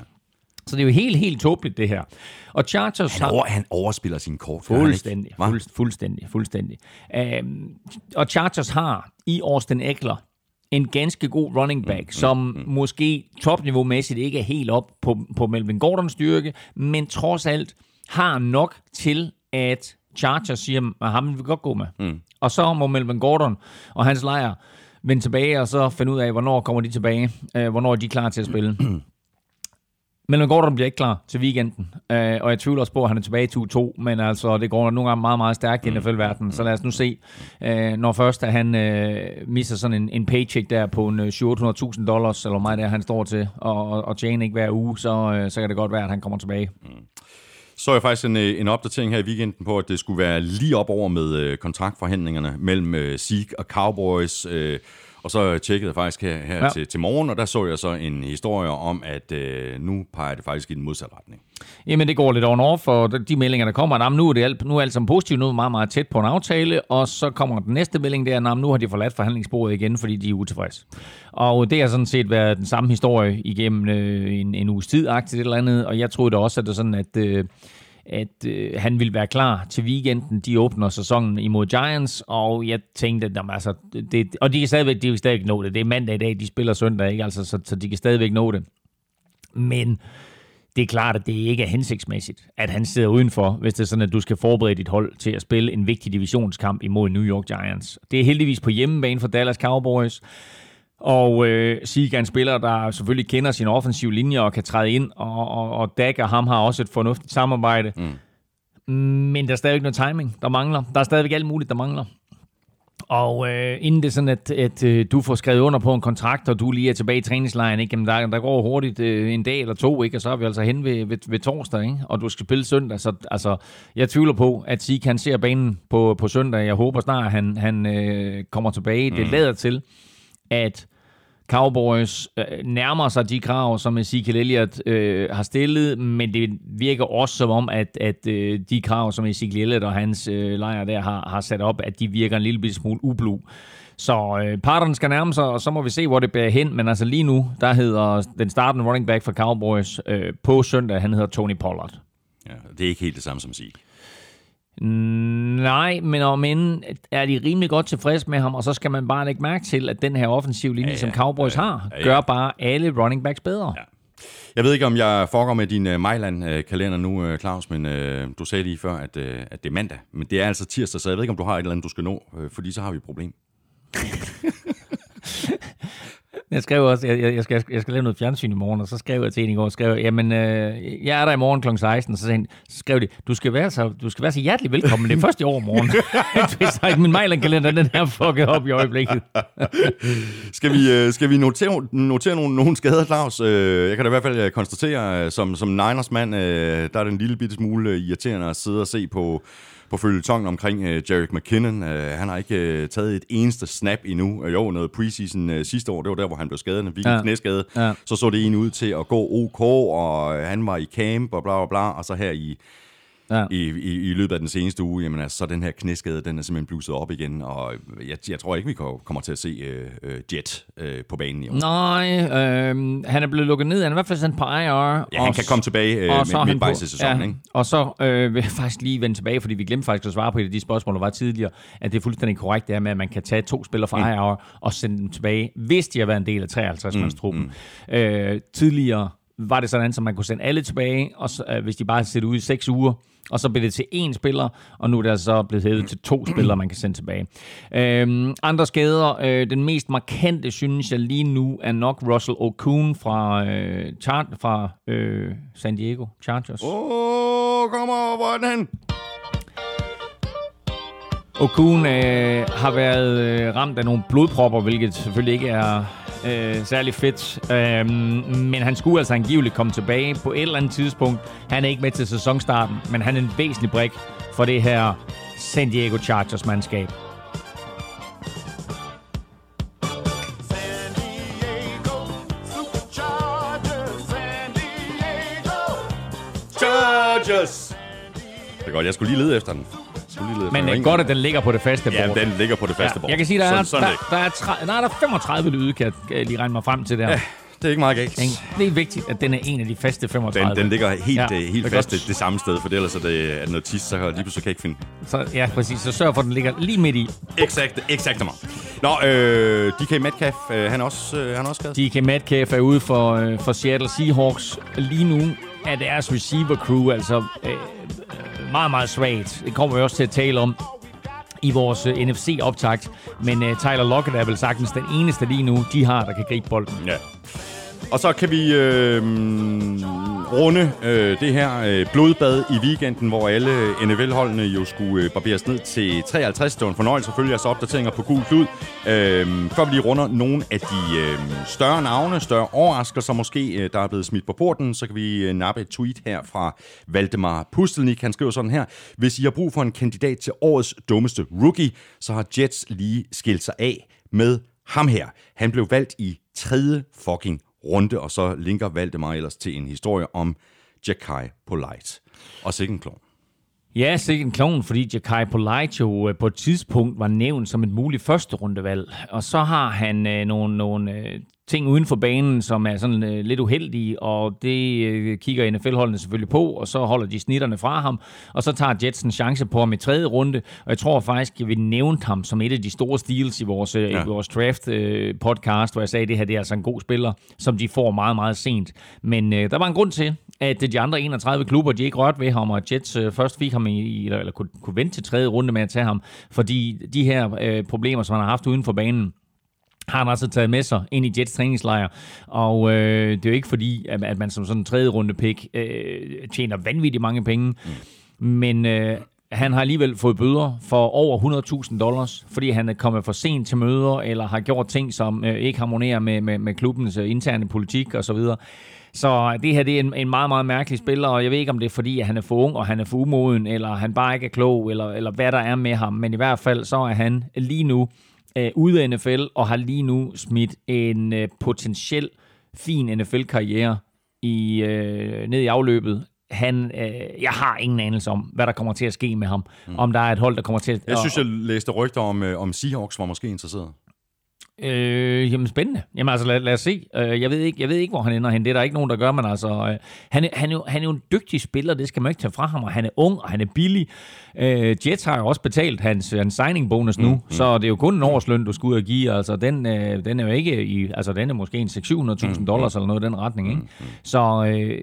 Så det er jo helt, helt tåbeligt, det her. Og Chargers han, over, har... han overspiller sin kort. Fuldstændig, fuld, fuldstændig, fuldstændig. Um, og Chargers har i Austin Eckler en ganske god running back, mm, som mm, mm. måske topniveau-mæssigt ikke er helt op på, på Melvin Gordons styrke, men trods alt har nok til, at Chargers siger, at ham vil vi godt gå med. Mm. Og så må Melvin Gordon og hans lejr vende tilbage, og så finde ud af, hvornår kommer de tilbage, øh, hvornår er de klar til at spille. <clears throat> Men Gordon bliver ikke klar til weekenden, øh, og jeg tvivler også på, at han er tilbage i 2-2, men altså, det går nogle gange meget, meget stærkt i NFL-verdenen, så lad os nu se, øh, når først at han øh, misser sådan en, en paycheck der på en 700.000 øh, dollars, eller meget der han står til, og, og tjene ikke hver uge, så, øh, så kan det godt være, at han kommer tilbage. Mm. Så jeg faktisk en, øh, en opdatering her i weekenden på, at det skulle være lige op over med øh, kontraktforhandlingerne mellem øh, Zeke og Cowboys. Øh, og så tjekkede jeg faktisk her, her ja. til, til morgen, og der så jeg så en historie om, at øh, nu peger det faktisk i den modsatte retning. Jamen, det går lidt on off, for de meldinger, der kommer, at nu er det alt, nu er alt som positivt, nu er meget, meget tæt på en aftale, og så kommer den næste melding, der er, nu har de forladt forhandlingsbordet igen, fordi de er utilfredse. Og det har sådan set været den samme historie igennem øh, en, en uges tid, et eller andet, og jeg troede da også, at det er sådan, at... Øh, at øh, han ville være klar til weekenden. De åbner sæsonen imod Giants, og jeg tænkte, at altså, det, og de kan stadigvæk, de kan stadigvæk nå det. Det er mandag i dag, de spiller søndag, ikke? Altså, så, så de kan stadigvæk nå det. Men det er klart, at det ikke er hensigtsmæssigt, at han sidder udenfor, hvis det er sådan, at du skal forberede dit hold til at spille en vigtig divisionskamp imod New York Giants. Det er heldigvis på hjemmebane for Dallas Cowboys, og øh, Sieg er en spiller, der selvfølgelig kender sin offensiv linje og kan træde ind, og, og, og Dak og ham har også et fornuftigt samarbejde. Mm. Men der er stadigvæk noget timing, der mangler. Der er stadigvæk alt muligt, der mangler. Og øh, inden det er sådan, at, at øh, du får skrevet under på en kontrakt, og du lige er tilbage i træningslejren, ikke? Jamen, der, der går hurtigt øh, en dag eller to, ikke? og så er vi altså hen ved, ved, ved torsdag, ikke? og du skal spille søndag. Så altså, jeg tvivler på, at Sik han ser banen på, på søndag. Jeg håber snart, at han, han øh, kommer tilbage. Mm. Det lader til, at Cowboys øh, nærmer sig de krav, som Ezekiel Elliott øh, har stillet, men det virker også som om, at, at øh, de krav, som Ezekiel Elliott og hans øh, lejr der har, har sat op, at de virker en lille smule ublu. Så øh, parterne skal nærme sig, og så må vi se, hvor det bærer hen. Men altså lige nu, der hedder den startende running back for Cowboys øh, på søndag, han hedder Tony Pollard. Ja, det er ikke helt det samme som sig. Nej, men om inden er de rimelig godt tilfreds med ham, og så skal man bare lægge mærke til, at den her offensiv linje, ja, ja, som Cowboys ja, har, ja, gør bare alle running backs bedre. Ja. Jeg ved ikke, om jeg foregår med din uh, øh, Mejland-kalender nu, uh, Claus, men uh, du sagde lige før, at, uh, at det er mandag. Men det er altså tirsdag, så jeg ved ikke, om du har et eller andet, du skal nå, uh, fordi så har vi et problem. <laughs> Jeg skrev også, jeg, jeg, skal, jeg skal lave noget fjernsyn i morgen, og så skrev jeg til en i går, skrev, jamen, øh, jeg er der i morgen kl. 16, og så, sagde, så skrev de, du skal, være så, du skal være så hjertelig velkommen, det er først i år morgen. <laughs> så min Mejland-kalender, den her fucket op i øjeblikket. <laughs> skal vi, øh, skal vi notere, notere nogle, nogle skader, Claus? Øh, jeg kan da i hvert fald øh, konstatere, som, som Niners mand, der er en lille bitte smule irriterende at sidde og se på på følgetongen omkring uh, Jarek McKinnon. Uh, han har ikke uh, taget et eneste snap endnu. Uh, jo, noget preseason uh, sidste år, det var der, hvor han blev skadet, en ja. knæskade. Ja. Så så det en ud til at gå OK, og han var i camp og bla bla bla, og så her i ja. i, i, i løbet af den seneste uge, jamen altså, så den her knæskade, den er simpelthen bluset op igen, og jeg, jeg tror ikke, vi kommer til at se uh, Jet uh, på banen i år. Nej, øh, han er blevet lukket ned, han er i hvert fald sendt på IR. Ja, han kan komme tilbage uh, med, midtvejs i sæsonen, ja, ikke? Og så øh, vil jeg faktisk lige vende tilbage, fordi vi glemte faktisk at svare på et af de spørgsmål, der var tidligere, at det er fuldstændig korrekt, det er med, at man kan tage to spillere fra mm. IR og sende dem tilbage, hvis de har været en del af 53-mandstruppen. Mm. Øh, tidligere var det sådan, at man kunne sende alle tilbage, og så, øh, hvis de bare sidder ude i seks uger, og så blev det til én spiller, og nu er det altså blevet hævet til to spillere, man kan sende tilbage. Øhm, andre skader, øh, den mest markante, synes jeg lige nu, er nok Russell Okun fra, øh, Char- fra øh, San Diego Chargers. Åh, oh, kommer hvor er den Okun øh, har været øh, ramt af nogle blodpropper, hvilket selvfølgelig ikke er øh, særlig fedt. Øh, men han skulle altså angiveligt komme tilbage på et eller andet tidspunkt. Han er ikke med til sæsonstarten, men han er en væsentlig brik for det her San Diego Chargers-mandskab. Chargers! Det er godt, jeg skulle lige lede efter den. Men det er godt, at den ligger på det faste bord. Ja, den ligger på det faste ja, bord. Jeg kan sige, der er, sådan, der, der, er, tra- der er der 35 lyde, kan jeg lige regne mig frem til der. Ja, det er ikke meget galt. Det er vigtigt, at den er en af de faste 35. Den, den ligger helt, ja, øh, helt fast det, det samme sted, for ellers er det er noget tis, så lige pludselig kan jeg ikke finde så, Ja, præcis. Så sørg for, at den ligger lige midt i. Exakt, exakt Nå, øh, DK Metcalf, øh, han er også, øh, han er også skadet. DK Metcalf er ude for, øh, for Seattle Seahawks. Lige nu er deres receiver crew altså øh, meget, meget svagt. Det kommer vi også til at tale om i vores øh, uh, NFC-optakt. Men uh, Tyler Lockett er vel sagtens den eneste lige nu, de har, der kan gribe bolden. Ja. Og så kan vi øh, runde øh, det her øh, blodbad i weekenden, hvor alle NFL-holdene jo skulle øh, barberes ned til 53. Det var en fornøjelse at følge jeres opdateringer på gul klud. Øh, før vi lige runder nogle af de øh, større navne, større overraskelser måske, øh, der er blevet smidt på porten, så kan vi øh, nappe et tweet her fra Valdemar Pustelnik. Han skriver sådan her. Hvis I har brug for en kandidat til årets dummeste rookie, så har Jets lige skilt sig af med ham her. Han blev valgt i tredje fucking runde, og så linker Valdemar ellers til en historie om Jakai Polite. Og Sikken klon. Ja, sikkert en klon, fordi Jakai Polite jo øh, på et tidspunkt var nævnt som et muligt første rundevalg. Og så har han øh, nogle, nogle øh, ting uden for banen, som er sådan øh, lidt uheldige, og det øh, kigger NFL-holdene selvfølgelig på, og så holder de snitterne fra ham, og så tager Jets en chance på ham i tredje runde, og jeg tror faktisk, at vi nævnte ham som et af de store steals i vores, øh, ja. i vores draft-podcast, øh, hvor jeg sagde, at det her det er altså en god spiller, som de får meget, meget sent. Men øh, der var en grund til, at de andre 31 klubber, de ikke rørte ved ham, og Jets øh, først fik ham i, eller, eller kunne, kunne vente til tredje runde med at tage ham, fordi de her øh, problemer, som han har haft uden for banen, har han altså taget med sig ind i Jets træningslejr. Og øh, det er jo ikke fordi, at, at man som sådan en tredje runde pick øh, tjener vanvittigt mange penge. Mm. Men øh, han har alligevel fået bøder for over 100.000 dollars, fordi han er kommet for sent til møder, eller har gjort ting, som øh, ikke harmonerer med, med, med klubbens øh, interne politik osv. Så, så det her det er en, en meget, meget mærkelig spiller, og jeg ved ikke, om det er fordi, at han er for ung, og han er for umoden, eller han bare ikke er klog, eller, eller hvad der er med ham. Men i hvert fald, så er han lige nu øh, ude af NFL, og har lige nu smidt en øh, potentiel fin NFL-karriere i, øh, ned i afløbet. Han, øh, jeg har ingen anelse om, hvad der kommer til at ske med ham. Mm. Om der er et hold, der kommer til at... Jeg synes, jeg læste rygter om, øh, om Seahawks var måske interesseret. Øh, jamen spændende. Jamen altså lad, lad os se. Øh, jeg, ved ikke, jeg ved ikke, hvor han ender hen. Det er der ikke nogen, der gør, men altså, øh, han, er, han, er jo, han er jo en dygtig spiller, det skal man ikke tage fra ham, og han er ung, og han er billig. Øh, Jets har jo også betalt hans, hans signing bonus nu, mm, mm. så det er jo kun en årsløn, du skal ud og give. Altså, den, øh, den er jo ikke i, altså den er måske en 600-700.000 mm, dollars mm. eller noget i den retning, ikke? Mm. Så øh,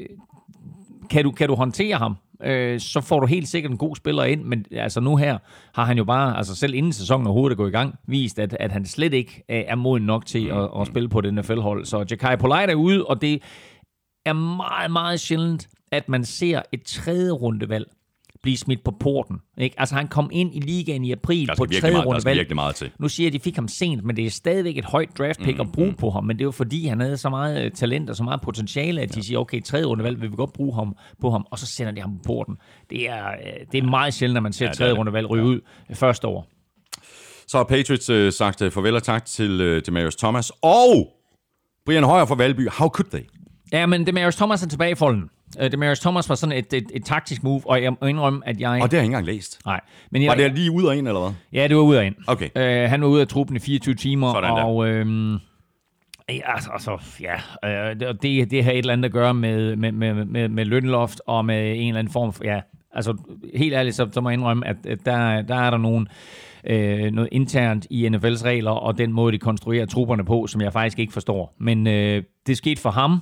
kan, du, kan du håndtere ham? øh, så får du helt sikkert en god spiller ind, men altså nu her har han jo bare, altså selv inden sæsonen overhovedet er gået i gang, vist, at, at han slet ikke er moden nok til at, at spille på det NFL-hold. Så Jakai Polite er ude, og det er meget, meget sjældent, at man ser et tredje rundevalg blive smidt på porten. Ikke? Altså han kom ind i ligaen i april på tredje meget, rundevalg. virkelig meget til. Nu siger jeg, at de fik ham sent, men det er stadigvæk et højt draft pick mm, at bruge mm. på ham. Men det er jo fordi, han havde så meget øh, talent og så meget potentiale, at de ja. siger, okay, tredje rundevalg vil vi godt bruge ham på ham, og så sender de ham på porten. Det er, øh, det er meget sjældent, at man ser ja, tredje rundevalg ryge ja. ud første år. Så har Patriots øh, sagt øh, farvel og tak til øh, Demarius Thomas og Brian Højer fra Valby. How could they? Ja, men Demarius Thomas er tilbage i folden. Uh, Demarius Thomas var sådan et, et, et taktisk move, og jeg må indrømme, at jeg... Og det har jeg ikke engang læst. Nej. Men jeg, var det lige ud og ind, eller hvad? Ja, det var ud og ind. Okay. Uh, han var ude af truppen i 24 timer, Sådan der. og... Øhm, Ja, altså, altså ja, øh, det, det har et eller andet at gøre med, med, med, med, med lønloft og med en eller anden form for, ja, altså helt ærligt, så, så må jeg indrømme, at, at der, der er der nogen, øh, noget internt i NFL's regler, og den måde, de konstruerer trupperne på, som jeg faktisk ikke forstår. Men øh, det skete for ham,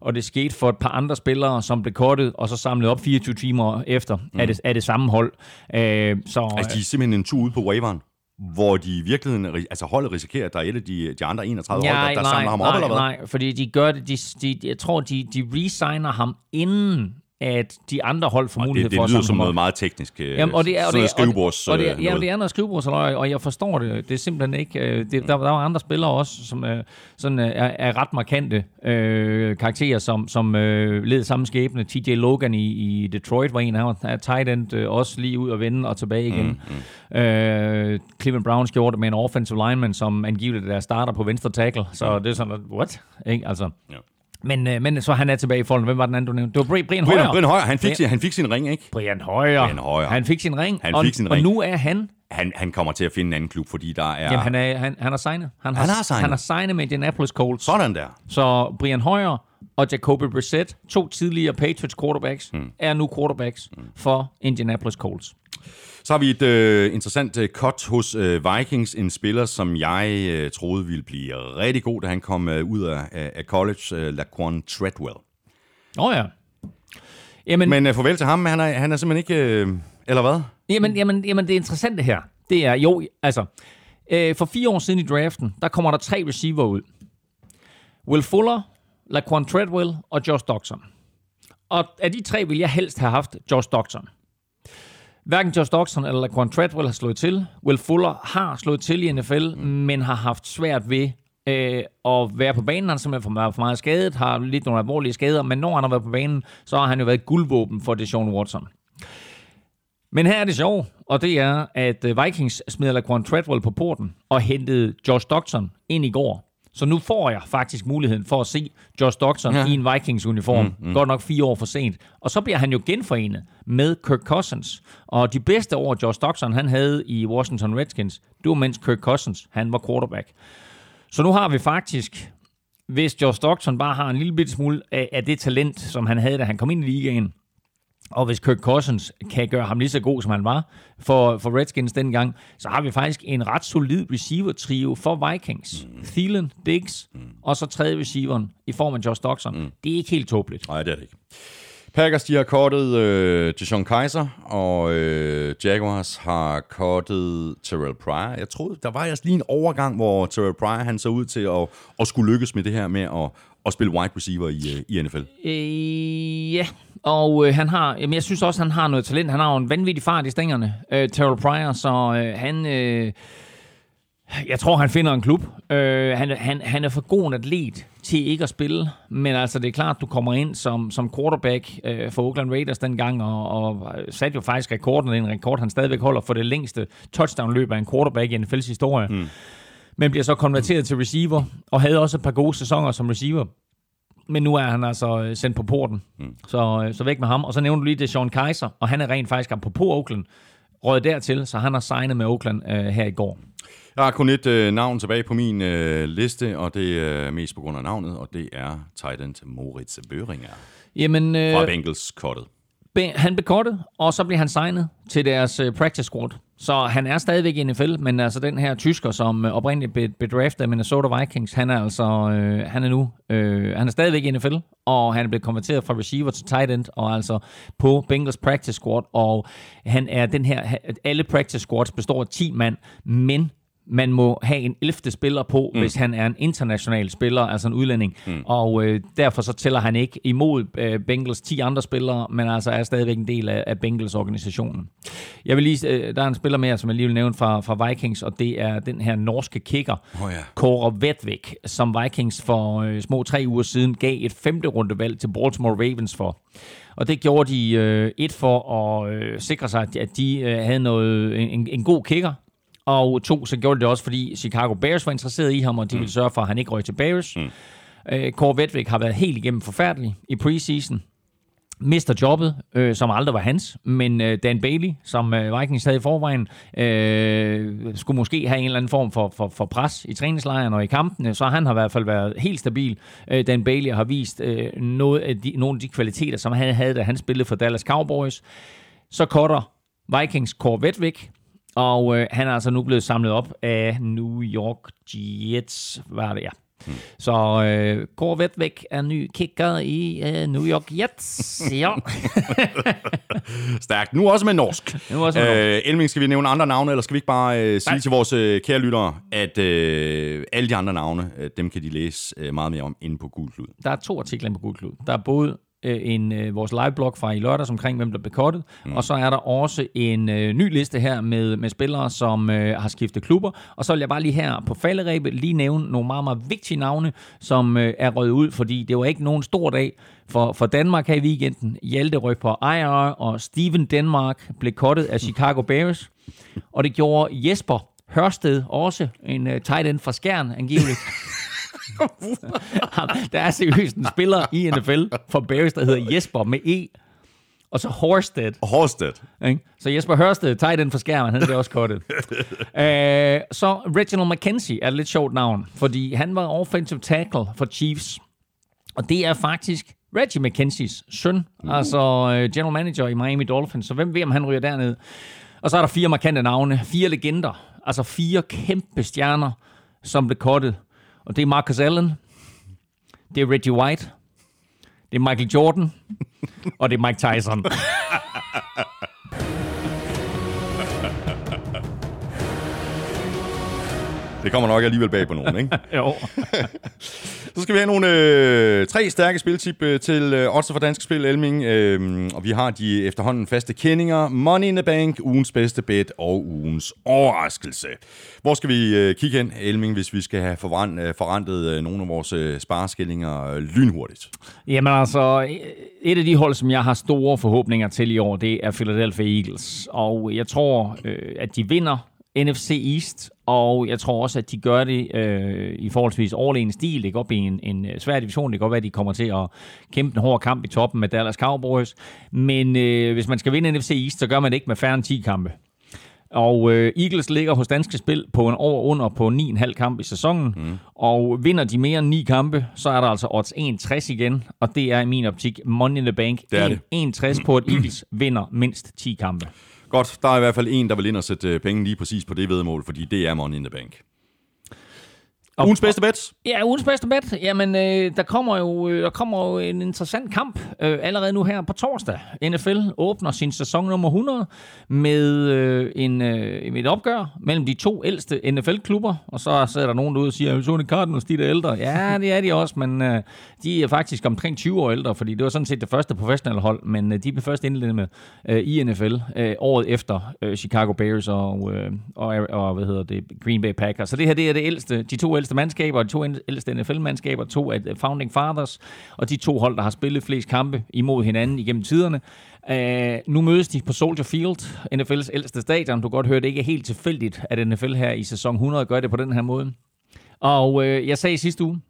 og det skete for et par andre spillere, som blev kortet, og så samlet op 24 timer efter mm. af, det, af det samme hold. Øh, så, altså, de er simpelthen en tur ude på waiveren? hvor de i virkeligheden, altså holdet risikerer, at der er et af de, de andre 31 ja, hold, der, der nej, samler ham op, nej, eller hvad? Nej, fordi de gør det, de, de, jeg tror, de, de resigner ham inden at de andre hold får mulighed det, for at Det lyder som noget meget teknisk. Øh, Jamen, og det er, og det er, skrivebords, og det er, ja, det er noget skrivebords, og jeg forstår det. Det er simpelthen ikke... Øh, det, der, der var andre spillere også, som øh, sådan, er, er ret markante øh, karakterer, som, som øh, led samme skæbne. TJ Logan i, i Detroit var en af er tight end, øh, også lige ud og vende og tilbage igen. Mm, mm. Øh, Cleveland Browns gjorde det med en offensive lineman, som angiveligt der starter på venstre tackle. Så mm. det er sådan, what? Ikke? Altså, ja. Men, øh, men så han er tilbage i folden. Hvem var den anden, du nævnte? Det var Brian, Brian Højer. Brian Højer. Han fik, sin, han fik sin ring, ikke? Brian Højer. Brian Højer. Han fik sin ring. Han og, fik sin ring. Og nu er han... Han, han kommer til at finde en anden klub, fordi der er... Jamen, han, er, han, han har signet. Han har, han har signet. Han har signet med Indianapolis Colts. Sådan der. Så Brian Højer og Jacoby Brissett, to tidligere Patriots quarterbacks, hmm. er nu quarterbacks hmm. for Indianapolis Colts. Så har vi et øh, interessant øh, cut hos øh, Vikings, en spiller, som jeg øh, troede ville blive rigtig god, da han kom øh, ud af, af college, øh, Laquan Treadwell. Åh oh, ja. Jamen, Men øh, farvel til ham, han er, han er simpelthen ikke... Øh, eller hvad? Jamen, jamen, jamen, det interessante her, det er jo, altså, øh, for fire år siden i draften, der kommer der tre receiver ud. Will Fuller, Laquan Treadwell og Josh Doxson. Og af de tre vil jeg helst have haft Josh Doxson. Hverken Josh Doxson eller Laquan Treadwell har slået til. Will Fuller har slået til i NFL, mm. men har haft svært ved øh, at være på banen. Han har simpelthen for meget, for meget skadet, har lidt nogle alvorlige skader, men når han har været på banen, så har han jo været guldvåben for Deshaun Watson. Men her er det sjovt, og det er, at øh, Vikings smider Laquan Treadwell på porten og hentede Josh Doxson ind i går. Så nu får jeg faktisk muligheden for at se Josh Doxson ja. i en Vikings-uniform. Mm, mm. Godt nok fire år for sent. Og så bliver han jo genforenet med Kirk Cousins. Og de bedste år, Josh Doxson han havde i Washington Redskins, det var mens Kirk Cousins han var quarterback. Så nu har vi faktisk, hvis Josh Doxson bare har en lille bitte smule af, af det talent, som han havde, da han kom ind i ligaen, og hvis Kirk Cousins kan gøre ham lige så god, som han var for, for Redskins dengang, så har vi faktisk en ret solid receiver-trio for Vikings. Mm. Thielen, Diggs, mm. og så tredje receiveren i form af Josh Doxson. Mm. Det er ikke helt tåbeligt. Nej, det er det ikke. Packers, de har kortet øh, Deshaun Kaiser, og øh, Jaguars har kortet Terrell Pryor. Jeg troede, der var altså lige en overgang, hvor Terrell Pryor han så ud til at, at skulle lykkes med det her med at, at spille wide receiver i, øh, i NFL. Øh, ja, og øh, han har, jamen jeg synes også, han har noget talent. Han har jo en vanvittig fart i stængerne, øh, Terrell Pryor, så øh, han... Øh, jeg tror, han finder en klub. Øh, han, han, han er for god en atlet til ikke at spille, men altså det er klart, du kommer ind som, som quarterback øh, for Oakland Raiders dengang, og, og satte jo faktisk rekorden, en rekord, han stadigvæk holder for det længste touchdown-løb af en quarterback i NFL's historie. Mm. Men bliver så konverteret til receiver, og havde også et par gode sæsoner som receiver. Men nu er han altså øh, sendt på porten, mm. så, øh, så væk med ham. Og så nævnte du lige det Sean Kaiser, og han er rent faktisk på Oakland, røget dertil, så han har signet med Oakland øh, her i går. Jeg har kun et øh, navn tilbage på min øh, liste, og det er mest på grund af navnet, og det er Titan til Moritz Bøhringer Jamen, øh, fra Bengals kortet. Be, han blev kortet, og så blev han signet til deres øh, practice squad. Så han er stadigvæk i NFL, men altså den her tysker, som øh, oprindeligt blev bedraftet af Minnesota Vikings, han er altså øh, han er nu øh, han er stadigvæk i NFL, og han er blevet konverteret fra receiver til tight end, og altså på Bengals practice squad, og han er den her, alle practice squads består af 10 mand, men man må have en 11. spiller på, mm. hvis han er en international spiller, altså en udlænding. Mm. Og øh, derfor så tæller han ikke imod øh, Bengals 10 andre spillere, men altså er stadigvæk en del af, af Bengals organisationen. Jeg vil lige, øh, der er en spiller mere, som jeg lige vil nævne fra, fra Vikings, og det er den her norske kicker, oh, ja. Kåre Vetvik, som Vikings for øh, små tre uger siden gav et femte rundevalg til Baltimore Ravens for. Og det gjorde de øh, et for at øh, sikre sig, at de øh, havde noget, en, en god kicker, og to, så gjorde det også, fordi Chicago Bears var interesseret i ham, og de mm. ville sørge for, at han ikke røg til Bears. Mm. Øh, Kåre Vetvik har været helt igennem forfærdelig i preseason. Mister jobbet, øh, som aldrig var hans, men øh, Dan Bailey, som øh, Vikings havde i forvejen, øh, skulle måske have en eller anden form for, for, for pres i træningslejren og i kampene, så han har i hvert fald været helt stabil. Øh, Dan Bailey har vist øh, noget af de, nogle af de kvaliteter, som han havde, da han spillede for Dallas Cowboys. Så cutter Vikings Kåre Vetvik, og øh, han er altså nu blevet samlet op af New York Jets, var det ja. Hmm. Så øh, Kåre Vetvæk er ny kicker i øh, New York Jets. Ja. <laughs> Stærkt. Nu også med norsk. Nu også med norsk. Øh, Elming, skal vi nævne andre navne, eller skal vi ikke bare øh, sige Nej. til vores øh, kære lyttere, at øh, alle de andre navne, øh, dem kan de læse øh, meget mere om inde på Gulklud. Der er to artikler på Gulklud. Der er både øh, en øh, vores liveblog fra i lørdags omkring, hvem der blev kottet. Mm. Og så er der også en øh, ny liste her med, med spillere, som øh, har skiftet klubber. Og så vil jeg bare lige her på falderæbet lige nævne nogle meget, meget vigtige navne, som øh, er røget ud, fordi det var ikke nogen stor dag for, for Danmark her i weekenden. Hjalte røg på IR, og Steven Denmark blev kottet af Chicago Bears. Og det gjorde Jesper Hørsted også, en uh, tight end fra Skjern angiveligt. <laughs> der er seriøst en spiller i NFL for Bears, der hedder Jesper med E. Og så Horsted. Horsted. Ikke? Så Jesper Hørsted, tager den for skærmen, han det også kortet. uh, <laughs> så Reginald McKenzie er et lidt sjovt navn, fordi han var offensive tackle for Chiefs. Og det er faktisk Reggie McKenzies søn, uh. altså uh, general manager i Miami Dolphins. Så hvem ved, om han ryger derned? Og så er der fire markante navne, fire legender, altså fire kæmpe stjerner, som blev kortet. Og det er Marcus Allen, det er Reggie White, det er Michael Jordan, og det er Mike Tyson. <laughs> Det kommer nok alligevel bag på nogen, ikke? <laughs> jo. <laughs> Så skal vi have nogle øh, tre stærke spiltip øh, til øh, Odds for Danske Spil, Elming. Øh, og vi har de efterhånden faste kendinger. Money in the Bank, ugens bedste bet og ugens overraskelse. Hvor skal vi øh, kigge hen, Elming, hvis vi skal have forrent, øh, forrentet øh, nogle af vores øh, spareskillinger øh, lynhurtigt? Jamen altså, et af de hold, som jeg har store forhåbninger til i år, det er Philadelphia Eagles. Og jeg tror, øh, at de vinder NFC East, og jeg tror også, at de gør det øh, i forholdsvis overlegen stil. Det kan godt blive en, en øh, svær division. Det kan godt være, at de kommer til at kæmpe en hård kamp i toppen med Dallas Cowboys. Men øh, hvis man skal vinde NFC East, så gør man det ikke med færre end 10 kampe. Og øh, Eagles ligger hos Danske Spil på en over under på 9,5 kamp i sæsonen. Mm. Og vinder de mere end 9 kampe, så er der altså odds 1,60 igen. Og det er i min optik Money in the Bank. Det er det. 1,60 på, at Eagles vinder mindst 10 kampe. Godt, der er i hvert fald en, der vil ind og sætte øh, penge lige præcis på det vedmål, fordi det er Money in the Bank. Og, ugens bedste bet? Ja, ugens bedste bet. Jamen, øh, der, kommer jo, øh, der kommer jo en interessant kamp øh, allerede nu her på torsdag. NFL åbner sin sæson nummer 100 med øh, en, øh, et opgør mellem de to ældste NFL-klubber. Og så sidder der nogen derude og siger, at Sony Cardinals, de er ældre. Ja, det er de også, men øh, de er faktisk omkring 20 år ældre, fordi det var sådan set det første professionelle hold, men øh, de blev først indledt med øh, i NFL øh, året efter øh, Chicago Bears og, øh, og, og, hvad hedder det, Green Bay Packers. Så det her det er det ældste, de to ældste ældste mandskaber, de to ældste NFL-mandskaber, to af øh, Founding Fathers, og de to hold, der har spillet flest kampe imod hinanden igennem tiderne. Uh, nu mødes de på Soldier Field, NFL's ældste stadion. Du kan godt høre, det ikke er helt tilfældigt, at NFL her i sæson 100 gør det på den her måde. Og uh, jeg sagde sidste uge,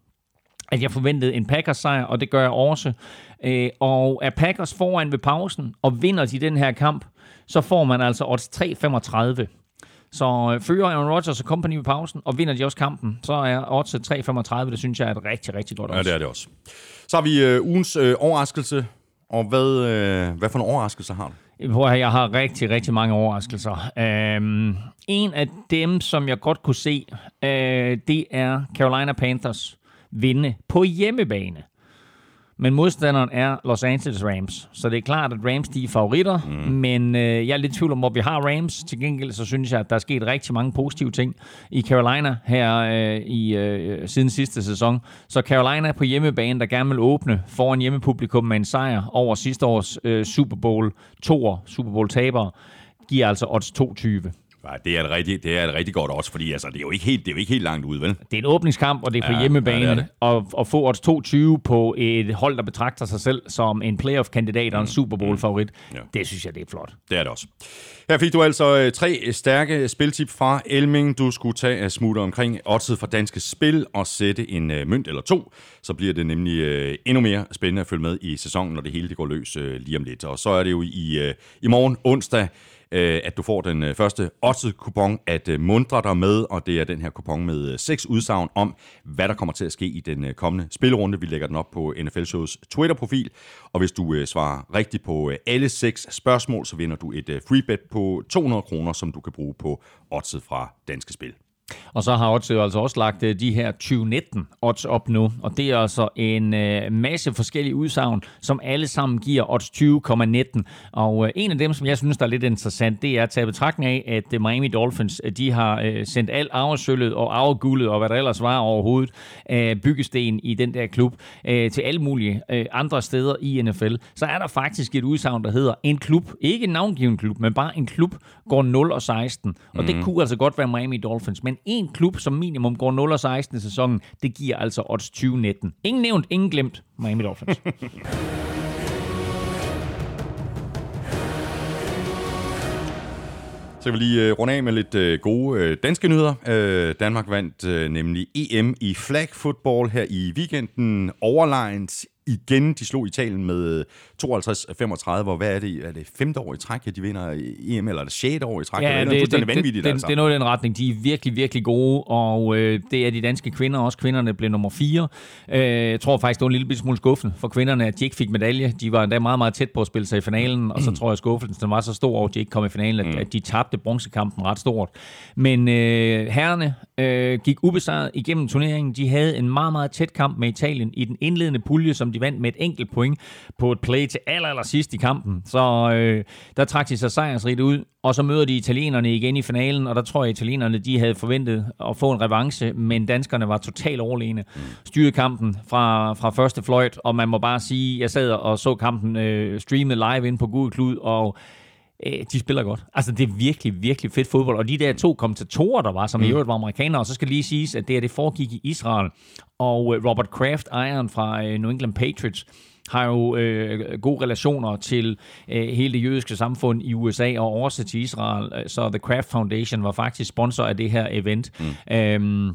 at jeg forventede en Packers-sejr, og det gør jeg også. Uh, og er Packers foran ved pausen, og vinder de den her kamp, så får man altså odds 3,35. Så øh, fører Aaron Rodgers og company ved pausen, og vinder de også kampen, så er odds 3,35, det synes jeg er et rigtig, rigtig godt odds. Ja, det er det også. Så har vi øh, ugens øh, overraskelse, og hvad, øh, hvad for en overraskelse har du? Hvor jeg har rigtig, rigtig mange overraskelser. Øhm, en af dem, som jeg godt kunne se, øh, det er Carolina Panthers vinde på hjemmebane. Men modstanderen er Los Angeles Rams. Så det er klart, at Rams de er favoritter. Mm. Men øh, jeg er lidt i tvivl om, hvor vi har Rams. Til gengæld så synes jeg, at der er sket rigtig mange positive ting i Carolina her øh, i øh, siden sidste sæson. Så Carolina på hjemmebane, der gerne vil åbne foran hjemmepublikum med en sejr over sidste års øh, Super Bowl 2 Super Bowl taber, giver altså odds 22. Ja, det er et rigtig, det er et rigtig godt også, fordi altså, det, er jo ikke helt, det er jo ikke helt langt ud, vel? Det er en åbningskamp, og det er på ja, hjemmebane. Ja, det det. Og, og få odds 22 på et hold, der betragter sig selv som en playoff-kandidat og en mm. Super Bowl-favorit, mm. ja. det synes jeg, det er flot. Det er det også. Her fik du altså øh, tre stærke spiltip fra Elming. Du skulle tage af smutter omkring oddset for danske spil og sætte en øh, mønt eller to. Så bliver det nemlig øh, endnu mere spændende at følge med i sæsonen, når det hele det går løs lige om lidt. Og så er det jo i, i morgen onsdag, øh, at du får den øh, første odds-kupon at øh, mundre dig med, og det er den her kupon med øh, seks udsagn om, hvad der kommer til at ske i den øh, kommende spillerunde. Vi lægger den op på NFL Shows Twitter-profil, og hvis du øh, svarer rigtigt på øh, alle seks spørgsmål, så vinder du et øh, free bet på 200 kroner, som du kan bruge på oddset fra Danske Spil. Og så har Odds altså også lagt øh, de her 2019 odds op nu, og det er altså en øh, masse forskellige udsagn, som alle sammen giver odds 20,19. Og øh, en af dem, som jeg synes, der er lidt interessant, det er at tage betragtning af, at Miami Dolphins, de har sendt alt arvesølvet og arveguldet og hvad der ellers var overhovedet af byggesten i den der klub til alle mulige andre steder i NFL. Så er der faktisk et udsagn, der hedder en klub, ikke en navngiven klub, men bare en klub, går 0 og 16. Og mm. det mhm. kunne altså godt være Miami Dolphins, men en klub som minimum går 0-16 i sæsonen, det giver altså odds 2019. Ingen nævnt, ingen glemt Miami Dolphins. <laughs> Så vi lige øh, runde af med lidt øh, gode øh, danske nyheder. Danmark vandt nemlig EM i flag football her i weekenden. Overlegent igen. De slog Italien med 52-35, og hvad er det? Er det femte år i træk, at de vinder EM, eller er det sjette år i træk? Ja, det, det, det, vanvittigt, det, altså. det er noget i den retning. De er virkelig, virkelig gode, og øh, det er de danske kvinder også. Kvinderne blev nummer fire. Øh, jeg tror faktisk, det var en lille smule skuffende for kvinderne, at de ikke fik medalje. De var endda meget, meget tæt på at spille sig i finalen, og så tror jeg, at skuffelsen var så stor over, at de ikke kom i finalen, at, mm. at de tabte bronzekampen ret stort. Men øh, herrene øh, gik ubesejret igennem turneringen. De havde en meget, meget tæt kamp med Italien i den indledende pulje, som de vandt med et enkelt point på et play til aller, aller sidst i kampen. Så øh, der trak de sig sejrsrigt ud, og så møder de italienerne igen i finalen, og der tror jeg, at italienerne de havde forventet at få en revanche, men danskerne var totalt overlegne. Styrede kampen fra, fra første fløjt, og man må bare sige, jeg sad og så kampen øh, streamet live ind på Google Klud, og øh, de spiller godt. Altså, det er virkelig, virkelig fedt fodbold. Og de der to kommentatorer, der var, som mm. i øvrigt var amerikanere, og så skal lige siges, at det her, det foregik i Israel. Og øh, Robert Kraft, ejeren fra øh, New England Patriots, har jo øh, gode relationer til øh, hele det jødiske samfund i USA og også til Israel. Så The Kraft Foundation var faktisk sponsor af det her event. Mm. Øhm,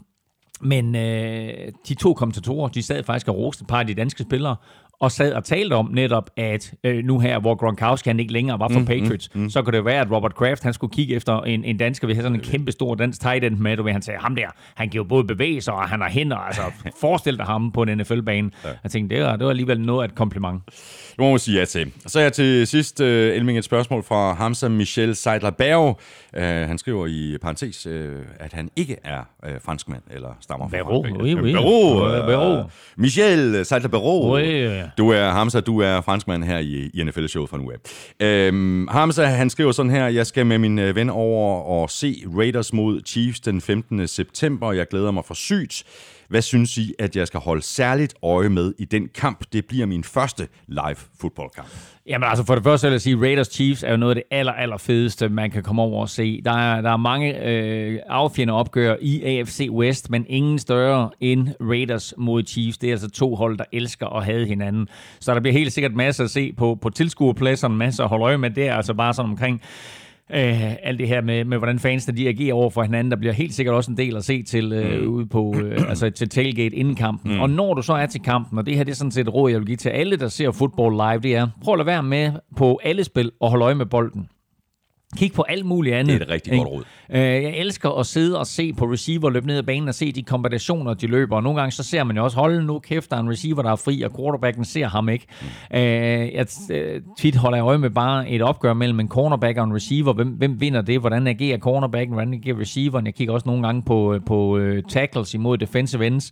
men øh, de to kommentatorer, de sad faktisk og roste et par af de danske spillere, og sad og talte om netop, at øh, nu her, hvor Gronkowski han ikke længere var for mm, Patriots, mm, mm. så kunne det være, at Robert Kraft han skulle kigge efter en, en dansker, vi havde sådan en kæmpe stor dansk tight end med, og han sagde, ham der, han giver både bevægelser, og han har hænder, altså <laughs> forestil dig ham på en NFL-bane. Ja. Jeg tænkte, det var, det var alligevel noget af et kompliment. Det må man sige ja til. Så er til sidst, uh, Elming, et spørgsmål fra Hamza Michel seidler berg Uh, han skriver i parentes, uh, at han ikke er uh, franskmand, eller stammer fra Frankrig. Oui, oui. Berro, uh, Michel seidler berg Oui. Du er Hamza, du er franskmand her i, i NFL-showet fra nu af. Øhm, Hamza, han skriver sådan her, jeg skal med min øh, ven over og se Raiders mod Chiefs den 15. september. Jeg glæder mig for sygt. Hvad synes I, at jeg skal holde særligt øje med i den kamp? Det bliver min første live fodboldkamp. Jamen altså for det første vil jeg sige, Raiders Chiefs er jo noget af det aller, aller fedeste, man kan komme over og se. Der er, der er mange øh, affjende opgør i AFC West, men ingen større end Raiders mod Chiefs. Det er altså to hold, der elsker at have hinanden. Så der bliver helt sikkert masser at se på, på tilskuerpladserne, masser at holde øje med. Det er altså bare sådan omkring øh, alt det her med, med, hvordan fansene de agerer over for hinanden, der bliver helt sikkert også en del at se til øh, mm. ude på, øh, <clears throat> altså til tailgate inden kampen. Mm. Og når du så er til kampen, og det her det er sådan set et råd, jeg vil give til alle, der ser fodbold live, det er, prøv at lade være med på alle spil og holde øje med bolden. Kig på alt muligt andet. Det er et rigtig godt råd. Øh, jeg elsker at sidde og se på receiver løbe ned ad banen og se de kombinationer, de løber. Og nogle gange så ser man jo også, hold nu kæft, der er en receiver, der er fri, og quarterbacken ser ham ikke. Mm. Jeg tit holder jeg øje med bare et opgør mellem en cornerback og en receiver. Hvem, hvem vinder det? Hvordan agerer cornerbacken? Hvordan agerer receiveren? Jeg kigger også nogle gange på, på tackles imod defensive ends.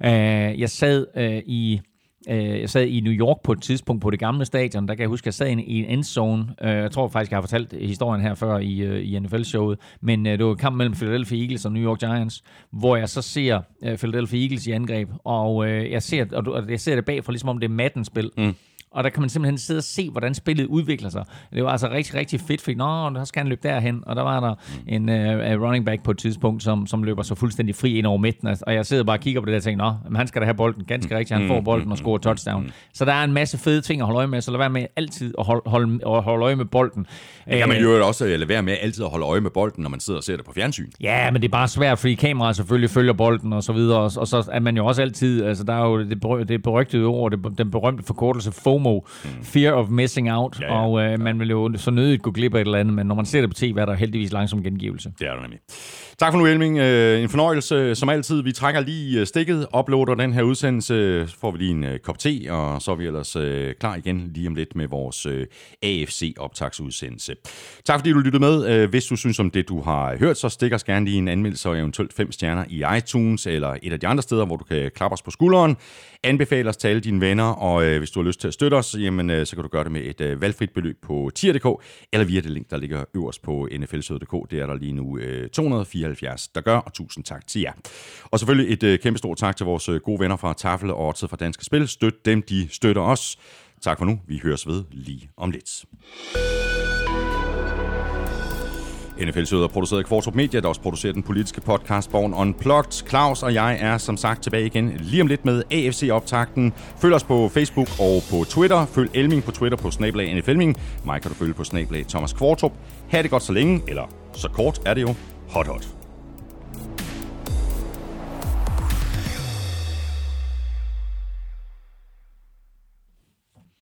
Jeg sad i Øh, jeg sad i New York på et tidspunkt på det gamle stadion, der kan jeg huske, at jeg sad i en endzone. Øh, jeg tror faktisk, jeg har fortalt historien her før i, øh, i NFL-showet, men øh, det var en kamp mellem Philadelphia Eagles og New York Giants, hvor jeg så ser øh, Philadelphia Eagles i angreb, og øh, jeg ser, og jeg ser det bagfra, ligesom om det er Madden-spil. Mm og der kan man simpelthen sidde og se, hvordan spillet udvikler sig. Det var altså rigtig, rigtig fedt, fordi nå, der skal han løbe derhen, og der var der en uh, running back på et tidspunkt, som, som løber så fuldstændig fri ind over midten, og jeg sidder bare og kigger på det der og tænker, nå, men han skal da have bolden, ganske rigtigt, han får mm, bolden og mm, scorer mm, touchdown. Så der er en masse fede ting at holde øje med, så lad være med altid at holde, holde, at holde øje med bolden. Kan man jo også lade være med altid at holde øje med bolden, når man sidder og ser det på fjernsyn. Ja, men det er bare svært, fordi kameraet selvfølgelig følger bolden og så videre, og, og så er man jo også altid, altså der er jo det, det berygtede ord, det, den berømte forkortelse FOMO, mm fear of missing out, ja, ja. og øh, man vil jo så nødigt gå glip af et eller andet, men når man ser det på tv, er der heldigvis langsom gengivelse. Det er der nemlig. Tak for nu, Elming. Øh, en fornøjelse, som altid. Vi trækker lige øh, stikket, uploader den her udsendelse, så får vi lige en øh, kop te, og så er vi ellers klar igen lige om lidt med vores AFC-optagsudsendelse. Tak fordi du lyttede med. Hvis du synes om det, du har hørt, så stik os gerne lige en anmeldelse og eventuelt fem stjerner i iTunes eller et af de andre steder, hvor du kan klappe os på skulderen. Anbefale os til alle dine venner, og øh, hvis du har lyst til at støtte os, jamen, øh, så kan du gøre det med et øh, valgfrit beløb på tier.dk, eller via det link, der ligger øverst på nflsøde.dk. Det er der lige nu øh, 274, der gør, og tusind tak til jer. Og selvfølgelig et øh, kæmpe stort tak til vores øh, gode venner fra Tafel og Odset fra Danske Spil. Støt dem, de støtter os. Tak for nu. Vi høres ved lige om lidt. NFL Sød er produceret af Kvartrup Media, der også producerer den politiske podcast Born Unplugged. Claus og jeg er som sagt tilbage igen lige om lidt med AFC-optakten. Følg os på Facebook og på Twitter. Følg Elming på Twitter på snablag NFLming. Mig kan du følge på snablag Thomas Kvartrup. Ha' det godt så længe, eller så kort er det jo. Hot hot.